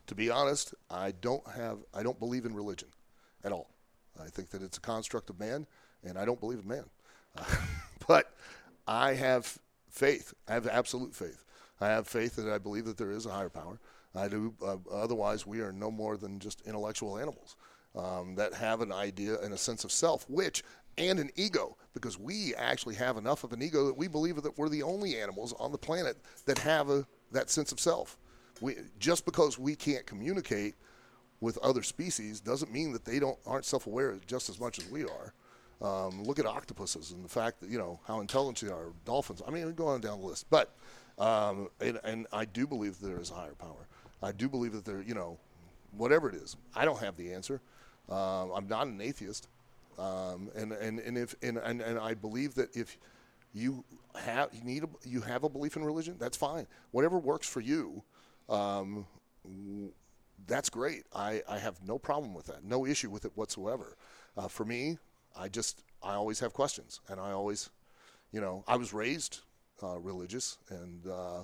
To be honest, I don't have I don't believe in religion at all. I think that it's a construct of man, and I don't believe in man. Uh, *laughs* but I have faith. I have absolute faith. I have faith that I believe that there is a higher power. I do. Uh, otherwise, we are no more than just intellectual animals um, that have an idea and a sense of self, which and an ego, because we actually have enough of an ego that we believe that we're the only animals on the planet that have a, that sense of self. We, just because we can't communicate with other species doesn't mean that they don't aren't self-aware just as much as we are. Um, look at octopuses and the fact that you know how intelligent they are. Dolphins. I mean, go on down the list, but um, and, and I do believe that there is a higher power. I do believe that there, you know, whatever it is. I don't have the answer. Um, I'm not an atheist, um, and and and if and, and and I believe that if you have you need a, you have a belief in religion, that's fine. Whatever works for you, um, that's great. I, I have no problem with that, no issue with it whatsoever. Uh, for me, I just I always have questions, and I always, you know, I was raised uh, religious, and uh,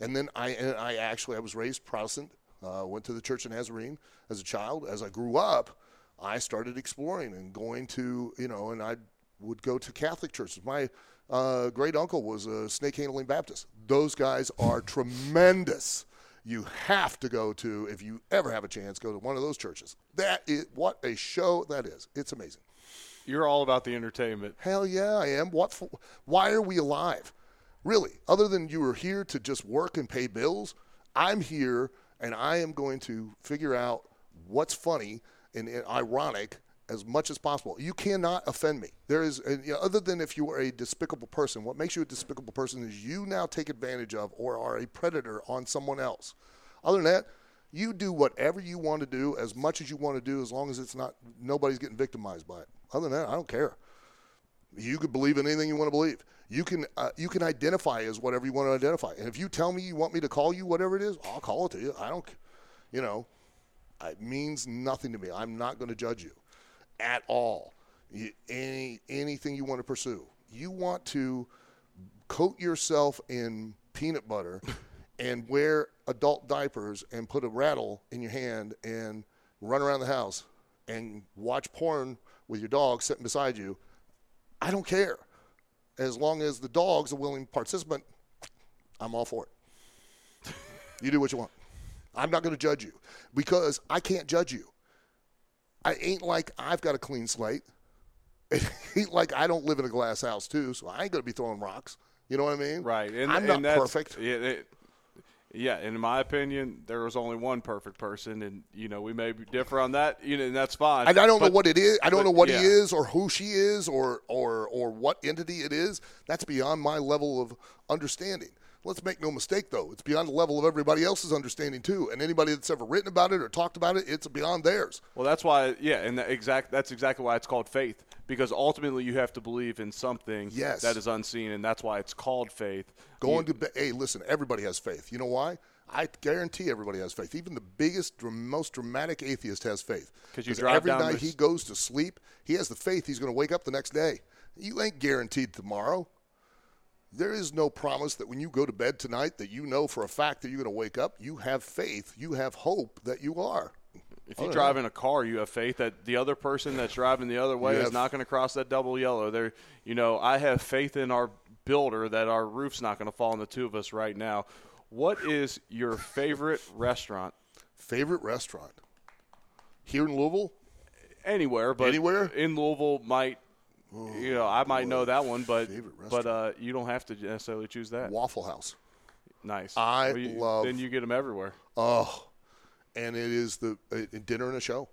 and then I and I actually I was raised Protestant. Uh, went to the Church of Nazarene as a child. As I grew up, I started exploring and going to you know, and I would go to Catholic churches. My uh, great uncle was a snake handling Baptist. Those guys are tremendous. You have to go to if you ever have a chance. Go to one of those churches. That is what a show that is. It's amazing. You're all about the entertainment. Hell yeah, I am. What? For, why are we alive? Really, other than you are here to just work and pay bills, I'm here and I am going to figure out what's funny and, and ironic as much as possible. You cannot offend me. There is, you know, other than if you are a despicable person, what makes you a despicable person is you now take advantage of or are a predator on someone else. Other than that, you do whatever you want to do as much as you want to do as long as it's not nobody's getting victimized by it. Other than that, I don't care. You could believe in anything you want to believe. You can uh, you can identify as whatever you want to identify. And if you tell me you want me to call you whatever it is, I'll call it to you. I don't, you know, it means nothing to me. I'm not going to judge you at all. You, any anything you want to pursue. You want to coat yourself in peanut butter *laughs* and wear adult diapers and put a rattle in your hand and run around the house and watch porn with your dog sitting beside you I don't care. As long as the dog's a willing participant, I'm all for it. *laughs* you do what you want. I'm not going to judge you because I can't judge you. I ain't like I've got a clean slate. *laughs* It ain't like I don't live in a glass house too, so I ain't going to be throwing rocks. You know what I mean? Right. And, I'm not perfect. Yeah, it, yeah, in my opinion, there was only one perfect person, and you know we may differ on that. You know, and that's fine. And I don't but, know what it is. I don't but, know what yeah. he is, or who she is, or or or what entity it is. That's beyond my level of understanding. Let's make no mistake, though. It's beyond the level of everybody else's understanding too. And anybody that's ever written about it or talked about it, it's beyond theirs. Well, that's why, yeah, and that exact that's exactly why it's called faith because ultimately you have to believe in something yes. that is unseen, and that's why it's called faith. Going you, to hey, listen, everybody has faith. You know why? I guarantee everybody has faith. Even the biggest, most dramatic atheist has faith. Because every night he goes to sleep, he has the faith he's going to wake up the next day. You ain't guaranteed tomorrow. There is no promise that when you go to bed tonight that you know for a fact that you're going to wake up. You have faith. You have hope that you are. If oh, you Oh, drive yeah. in a car, you have faith that the other person that's driving the other way You is have- not going to cross that double yellow. There, you know, I have faith in our builder that our roof's not going to fall on the two of us right now. What is your favorite restaurant Favorite restaurant here in Louisville? anywhere? But Anywhere? in Louisville might. You know, I might know that one, but but uh, you don't have to necessarily choose that. Waffle House. Nice. I Well, you- love- Then you get them everywhere. Oh, and it is the uh, dinner and a show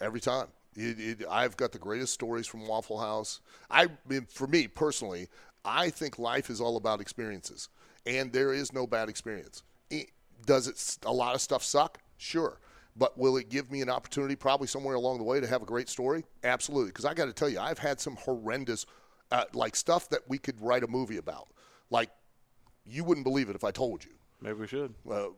every time. It, it, I've got the greatest stories from Waffle House. I, mean, for me personally, I think life is all about experiences, and there is no bad experience. It, does it? A lot of stuff suck, sure, but will it give me an opportunity, probably somewhere along the way, to have a great story? Absolutely, because I got to tell you, I've had some horrendous, uh, like stuff that we could write a movie about. Like, you wouldn't believe it if I told you Maybe we should. uh,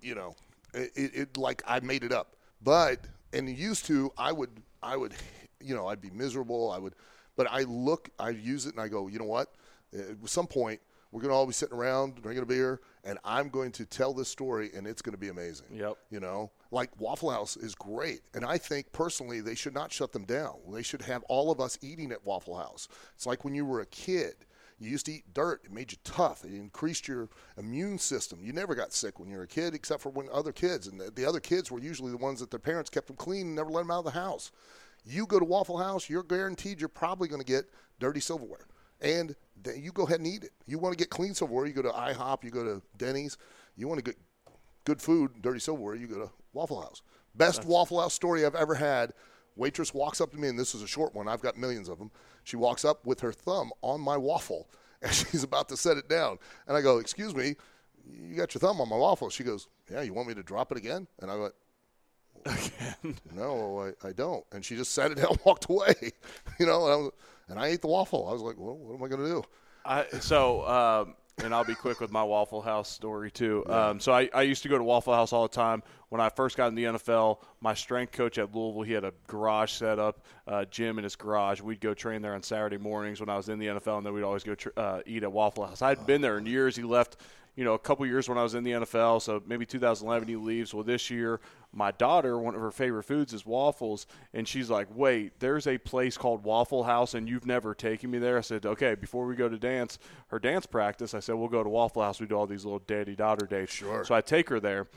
you know, it, it, it like I made it up. But and used to, I would, I would, you know, I'd be miserable. I would, but I look, I use it, and I go, you know what? At some point, we're going to all be sitting around drinking a beer, and I'm going to tell this story, and it's going to be amazing. Yep. You know, like Waffle House is great, and I think personally they should not shut them down. They should have all of us eating at Waffle House. It's like when you were a kid. You used to eat dirt. It made you tough. It increased your immune system. You never got sick when you were a kid, except for when other kids. And the, the other kids were usually the ones that their parents kept them clean and never let them out of the house. You go to Waffle House, you're guaranteed you're probably going to get dirty silverware. And then you go ahead and eat it. You want to get clean silverware, you go to IHOP, you go to Denny's. You want to get good food, dirty silverware, you go to Waffle House. Best Waffle House story I've ever had. Waitress walks up to me, and this is a short one. I've got millions of them. She walks up with her thumb on my waffle, *laughs* and she's about to set it down. And I go, "Excuse me, you got your thumb on my waffle?" She goes, "Yeah, you want me to drop it again?" And I went, *laughs* "No, I, I don't." And she just set it down, and *laughs* walked away. you know, and I, was, and I ate the waffle. I was like, "Well, what am I going to do?" I, so, um, and I'll be quick with my Waffle House story too. Um, so I, I used to go to Waffle House all the time. When I first got in the NFL, my strength coach at Louisville, he had a garage set up, uh, gym in his garage. We'd go train there on Saturday mornings when I was in the NFL, and then we'd always go tr- uh, eat at Waffle House. I'd been there in years. He left you know, a couple years when I was in the NFL. So maybe 2011 he leaves. Well, this year, my daughter, one of her favorite foods is waffles, and she's like, "Wait, there's a place called Waffle House, and you've never taken me there." I said, "Okay." Before we go to dance, her dance practice, I said, "We'll go to Waffle House. We do all these little daddy daughter dates." Sure. So I take her there,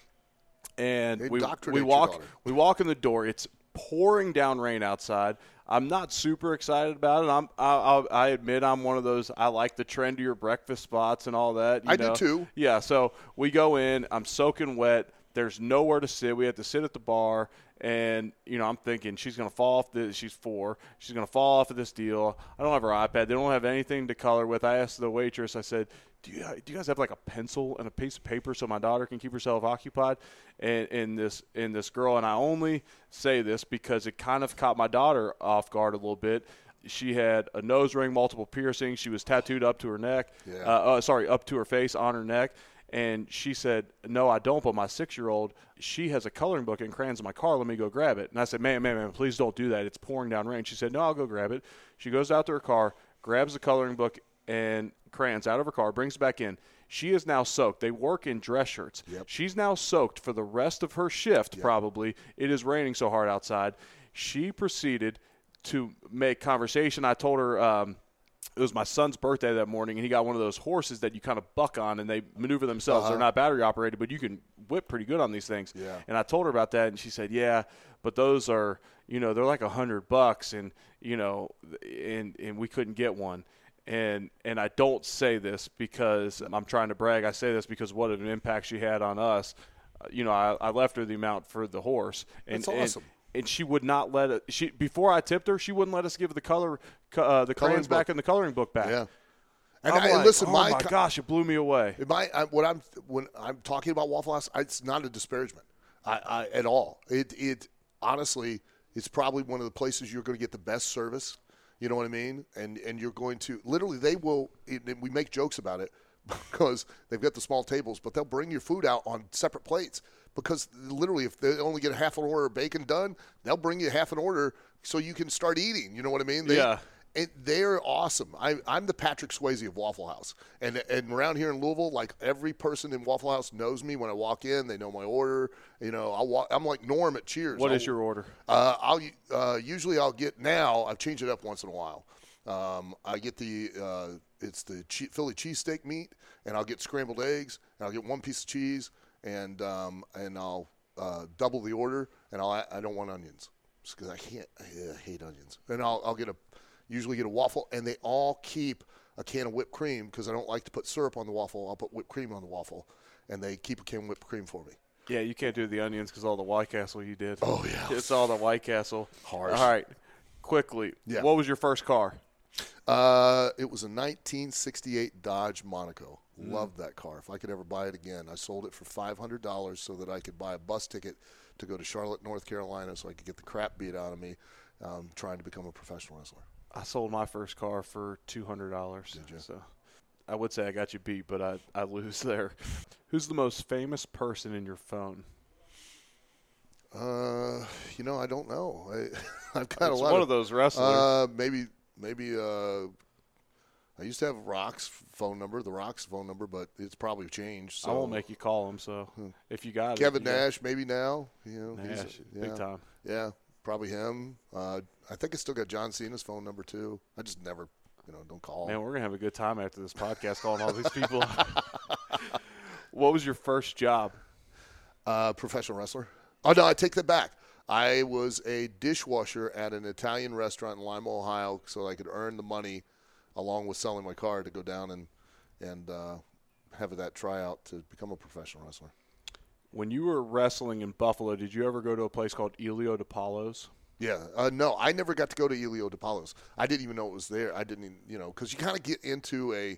and They we we walk we walk in the door. It's pouring down rain outside. I'm not super excited about it. I'm I, I'll, admit I'm one of those. I like the trendier breakfast spots and all that. you I do too. Yeah. So we go in. I'm soaking wet. There's nowhere to sit. We had to sit at the bar. And you know, I'm thinking she's gonna fall off. The, she's four. She's gonna fall off of this deal. I don't have her iPad. They don't have anything to color with. I asked the waitress. I said, "Do you do you guys have like a pencil and a piece of paper so my daughter can keep herself occupied?" And in this in this girl, and I only say this because it kind of caught my daughter off guard a little bit. She had a nose ring, multiple piercings. She was tattooed up to her neck. Yeah. Uh, uh, sorry, up to her face, on her neck. And she said, "No, I don't." But my six-year-old, she has a coloring book and crayons in my car. Let me go grab it. And I said, "Man, man, man, please don't do that. It's pouring down rain." She said, "No, I'll go grab it." She goes out to her car, grabs the coloring book and crayons out of her car, brings it back in. She is now soaked. They work in dress shirts. Yep. She's now soaked for the rest of her shift. Probably it is raining so hard outside. She proceeded to make conversation. I told her. Um, it was my son's birthday that morning, and he got one of those horses that you kind of buck on, and they maneuver themselves. Uh-huh. They're not battery operated, but you can whip pretty good on these things. Yeah. And I told her about that, and she said, "Yeah, but those are, you know, they're like a hundred bucks, and you know, and and we couldn't get one." And and I don't say this because I'm trying to brag. I say this because what an impact she had on us. Uh, You know, I, I left her the amount for the horse, and That's awesome. and, and she would not let it. She before I tipped her, she wouldn't let us give the color, co- uh, the Coloring back and the coloring book back. Yeah. And, I, and listen, oh my, my gosh, it blew me away. My, I, what I'm when I'm talking about Waffle House, it's not a disparagement, I, I, at all. It, it honestly, it's probably one of the places you're going to get the best service. You know what I mean? And and you're going to literally they will. And we make jokes about it *laughs* because they've got the small tables, but they'll bring your food out on separate plates because literally, if they only get a half an order of bacon done, they'll bring you half an order so you can start eating. You know what I mean? They, Yeah. And they're awesome. I, I'm the Patrick Swayze of Waffle House, and and around here in Louisville, like every person in Waffle House knows me when I walk in. They know my order. You know, I walk, I'm like Norm at Cheers. What I'll, is your order? Uh, I'll uh, usually I'll get now. I've changed it up once in a while. Um, I get the uh, it's the che- Philly cheesesteak meat, and I'll get scrambled eggs, and I'll get one piece of cheese, and um, and I'll uh, double the order, and I'll I don't want onions because I can't I hate onions, and I'll I'll get a usually get a waffle, and they all keep a can of whipped cream because I don't like to put syrup on the waffle. I'll put whipped cream on the waffle, and they keep a can of whipped cream for me. Yeah, you can't do the onions because all the White Castle you did. Oh yeah, It's all the White Castle. Harsh. All right, quickly. Yeah. What was your first car? Uh, it was a 1968 Dodge Monaco. Loved that car. If I could ever buy it again, I sold it for $500 so that I could buy a bus ticket to go to Charlotte, North Carolina, so I could get the crap beat out of me, um, trying to become a professional wrestler. I sold my first car for two hundred dollars. Did you? So I would say I got you beat, but I, I lose there. Who's the most famous person in your phone? Uh, you know, I don't know. I, *laughs* I've got It's a lot one of, of those wrestlers. Uh, maybe, maybe. Uh, I used to have Rock's phone number, the Rock's phone number, but it's probably changed. So. I won't make you call him. So if you got Kevin it, Nash, maybe now. You know, he's- Nash, yeah. big time. Yeah, probably him. Uh, I think I still got John Cena's phone number too. I just never, you know, don't call. Man, we're gonna have a good time after this podcast calling all these people. *laughs* what was your first job? Uh, professional wrestler. Oh no, I take that back. I was a dishwasher at an Italian restaurant in Lima, Ohio, so I could earn the money along with selling my car to go down and and uh, have that tryout to become a professional wrestler. When you were wrestling in Buffalo, did you ever go to a place called Ilio DiPaolo's? Yeah, uh, no, I never got to go to Ilio DiPaolo's. I didn't even know it was there. I didn't, even, you know, because you kind of get into a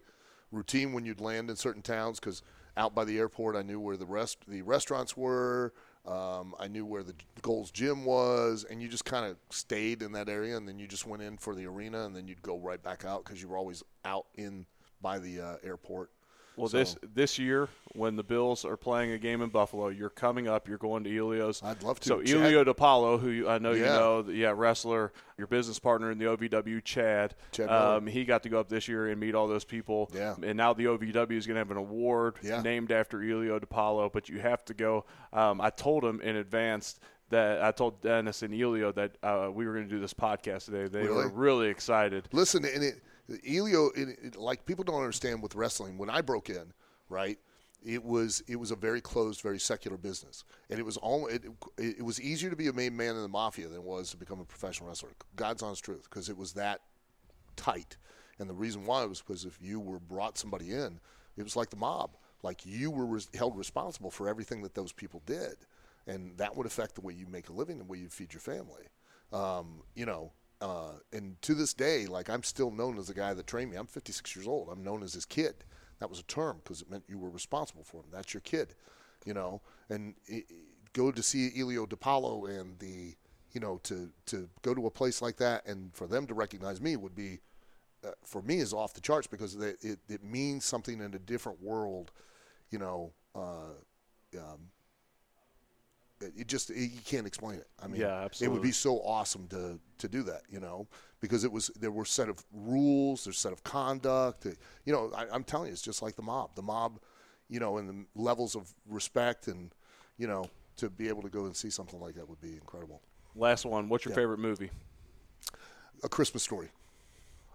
routine when you'd land in certain towns. Because out by the airport, I knew where the rest the restaurants were. Um, I knew where the Gold's Gym was, and you just kind of stayed in that area, and then you just went in for the arena, and then you'd go right back out because you were always out in by the uh, airport. Well, So- this this year when the Bills are playing a game in Buffalo, you're coming up. You're going to Ilio's. I'd love to. So Chad- Ilio DiPaolo, who I know you know, the- yeah, wrestler, your business partner in the OVW, Chad. Chad um, he got to go up this year and meet all those people. Yeah. And now the OVW is going to have an award Yeah. named after Ilio DiPaolo, but you have to go. Um, I told him in advance. That I told Dennis and Ilio that uh, we were going to do this podcast today. They Really? were really excited. Listen, and it, Ilio, it, it, like people don't understand with wrestling. When I broke in, right, it was it was a very closed, very secular business, and it was all it, it was easier to be a main man in the mafia than it was to become a professional wrestler. God's honest truth, because it was that tight, and the reason why was because if you were brought somebody in, it was like the mob, like you were res- held responsible for everything that those people did, and that would affect the way you make a living, the way you feed your family. Um, you know, uh, and to this day, like I'm still known as the guy that trained me. I'm 56 years old. I'm known as his kid. That was a term because it meant you were responsible for him. That's your kid, you know. And it, it- go to see Ilio DiPaolo and the, you know, to to go to a place like that and for them to recognize me would be, uh, for me, is off the charts because it, it it means something in a different world, you know. Uh, um, it, just it, you can't explain it. I mean, Yeah, it would be so awesome to to do that, you know, because it was there were set of rules, there's set of conduct. You know, I, I'm telling you, it's just like the mob. The mob, you know, and the levels of respect and you know to be able to go and see something like that would be incredible. Last one. What's your favorite movie? A Christmas Story.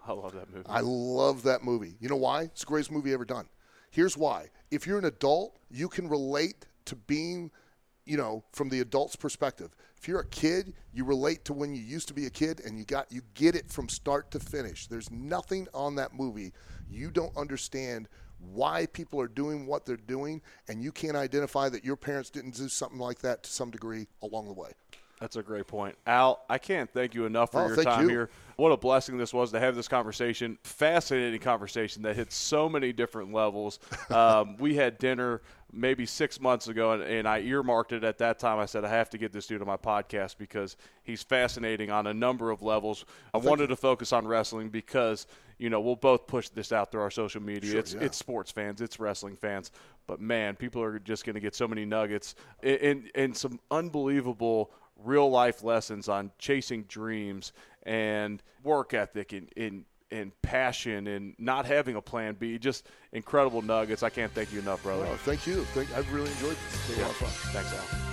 I love that movie. I love that movie. You know why? It's the greatest movie ever done. Here's why. If you're an adult, you can relate to being, you know, from the adult's perspective. If you're a kid, you relate to when you used to be a kid and you got you get it from start to finish. There's nothing on that movie you don't understand why people are doing what they're doing and you can't identify that your parents didn't do something like that to some degree along the way. That's a great point. Al, I can't thank you enough for Oh, your time you. here. What a blessing this was to have this conversation. Fascinating conversation that hit so many different levels. *laughs* Um, we had dinner maybe six months ago, and, and I earmarked it at that time. I said, I have to get this dude on my podcast because he's fascinating on a number of levels. I wanted to focus on wrestling because, you know, we'll both push this out through our social media. Sure, it's, yeah. it's sports fans, it's wrestling fans. But man, people are just going to get so many nuggets and, and, and some unbelievable real life lessons on chasing dreams and work ethic and, and and passion and not having a plan B. Just incredible nuggets. I can't thank you enough, brother. Well, thank you. Thank, I've really enjoyed this. It's been Yeah. a lot of fun. Thanks, Al.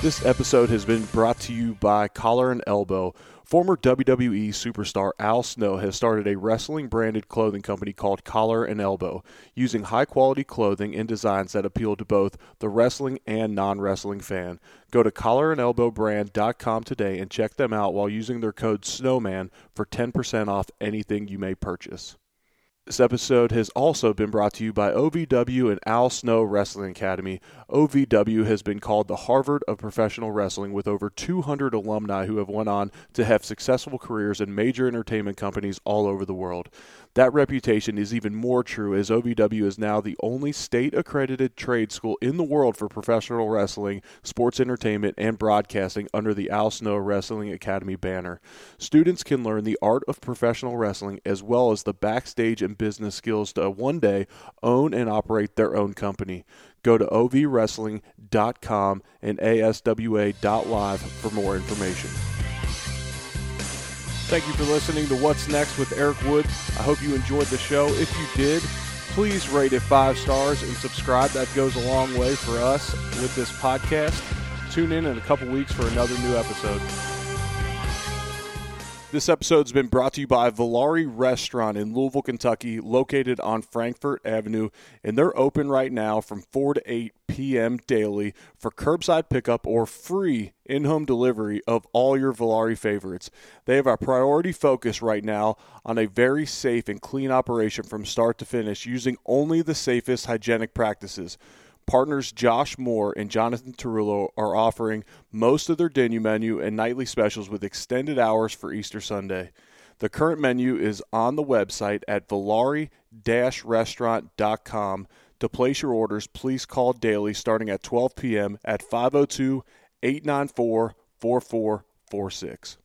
This episode has been brought to you by Collar and Elbow. Former WWE superstar Al Snow has started a wrestling branded clothing company called Collar and Elbow, using high quality clothing and designs that appeal to both the wrestling and non wrestling fan. Go to collarandelbowbrand.com today and check them out while using their code SNOWMAN for 10% off anything you may purchase. This episode has also been brought to you by OVW and Al Snow Wrestling Academy. OVW has been called the Harvard of professional wrestling with over 200 alumni who have went on to have successful careers in major entertainment companies all over the world. That reputation is even more true as OVW is now the only state accredited trade school in the world for professional wrestling, sports entertainment, and broadcasting under the Al Snow Wrestling Academy banner. Students can learn the art of professional wrestling as well as the backstage and business skills to one day own and operate their own company. Go to ovwrestling.com and aswa.live for more information. Thank you for listening to What's Next with Eric Wood. I hope you enjoyed the show. If you did, please rate it five stars and subscribe. That goes a long way for us with this podcast. Tune in in a couple weeks for another new episode. This episode's been brought to you by Volare Restaurant in Louisville, Kentucky, located on Frankfort Avenue, and they're open right now from 4 to 8 p.m. daily for curbside pickup or free in-home delivery of all your Volare favorites. They have a priority focus right now on a very safe and clean operation from start to finish using only the safest hygienic practices. Partners Josh Moore and Jonathan Tarullo are offering most of their dinner menu and nightly specials with extended hours for Easter Sunday. The current menu is on the website at volare-restaurant.com. To place your orders, please call daily starting at 12 p.m. at 502 894 4446.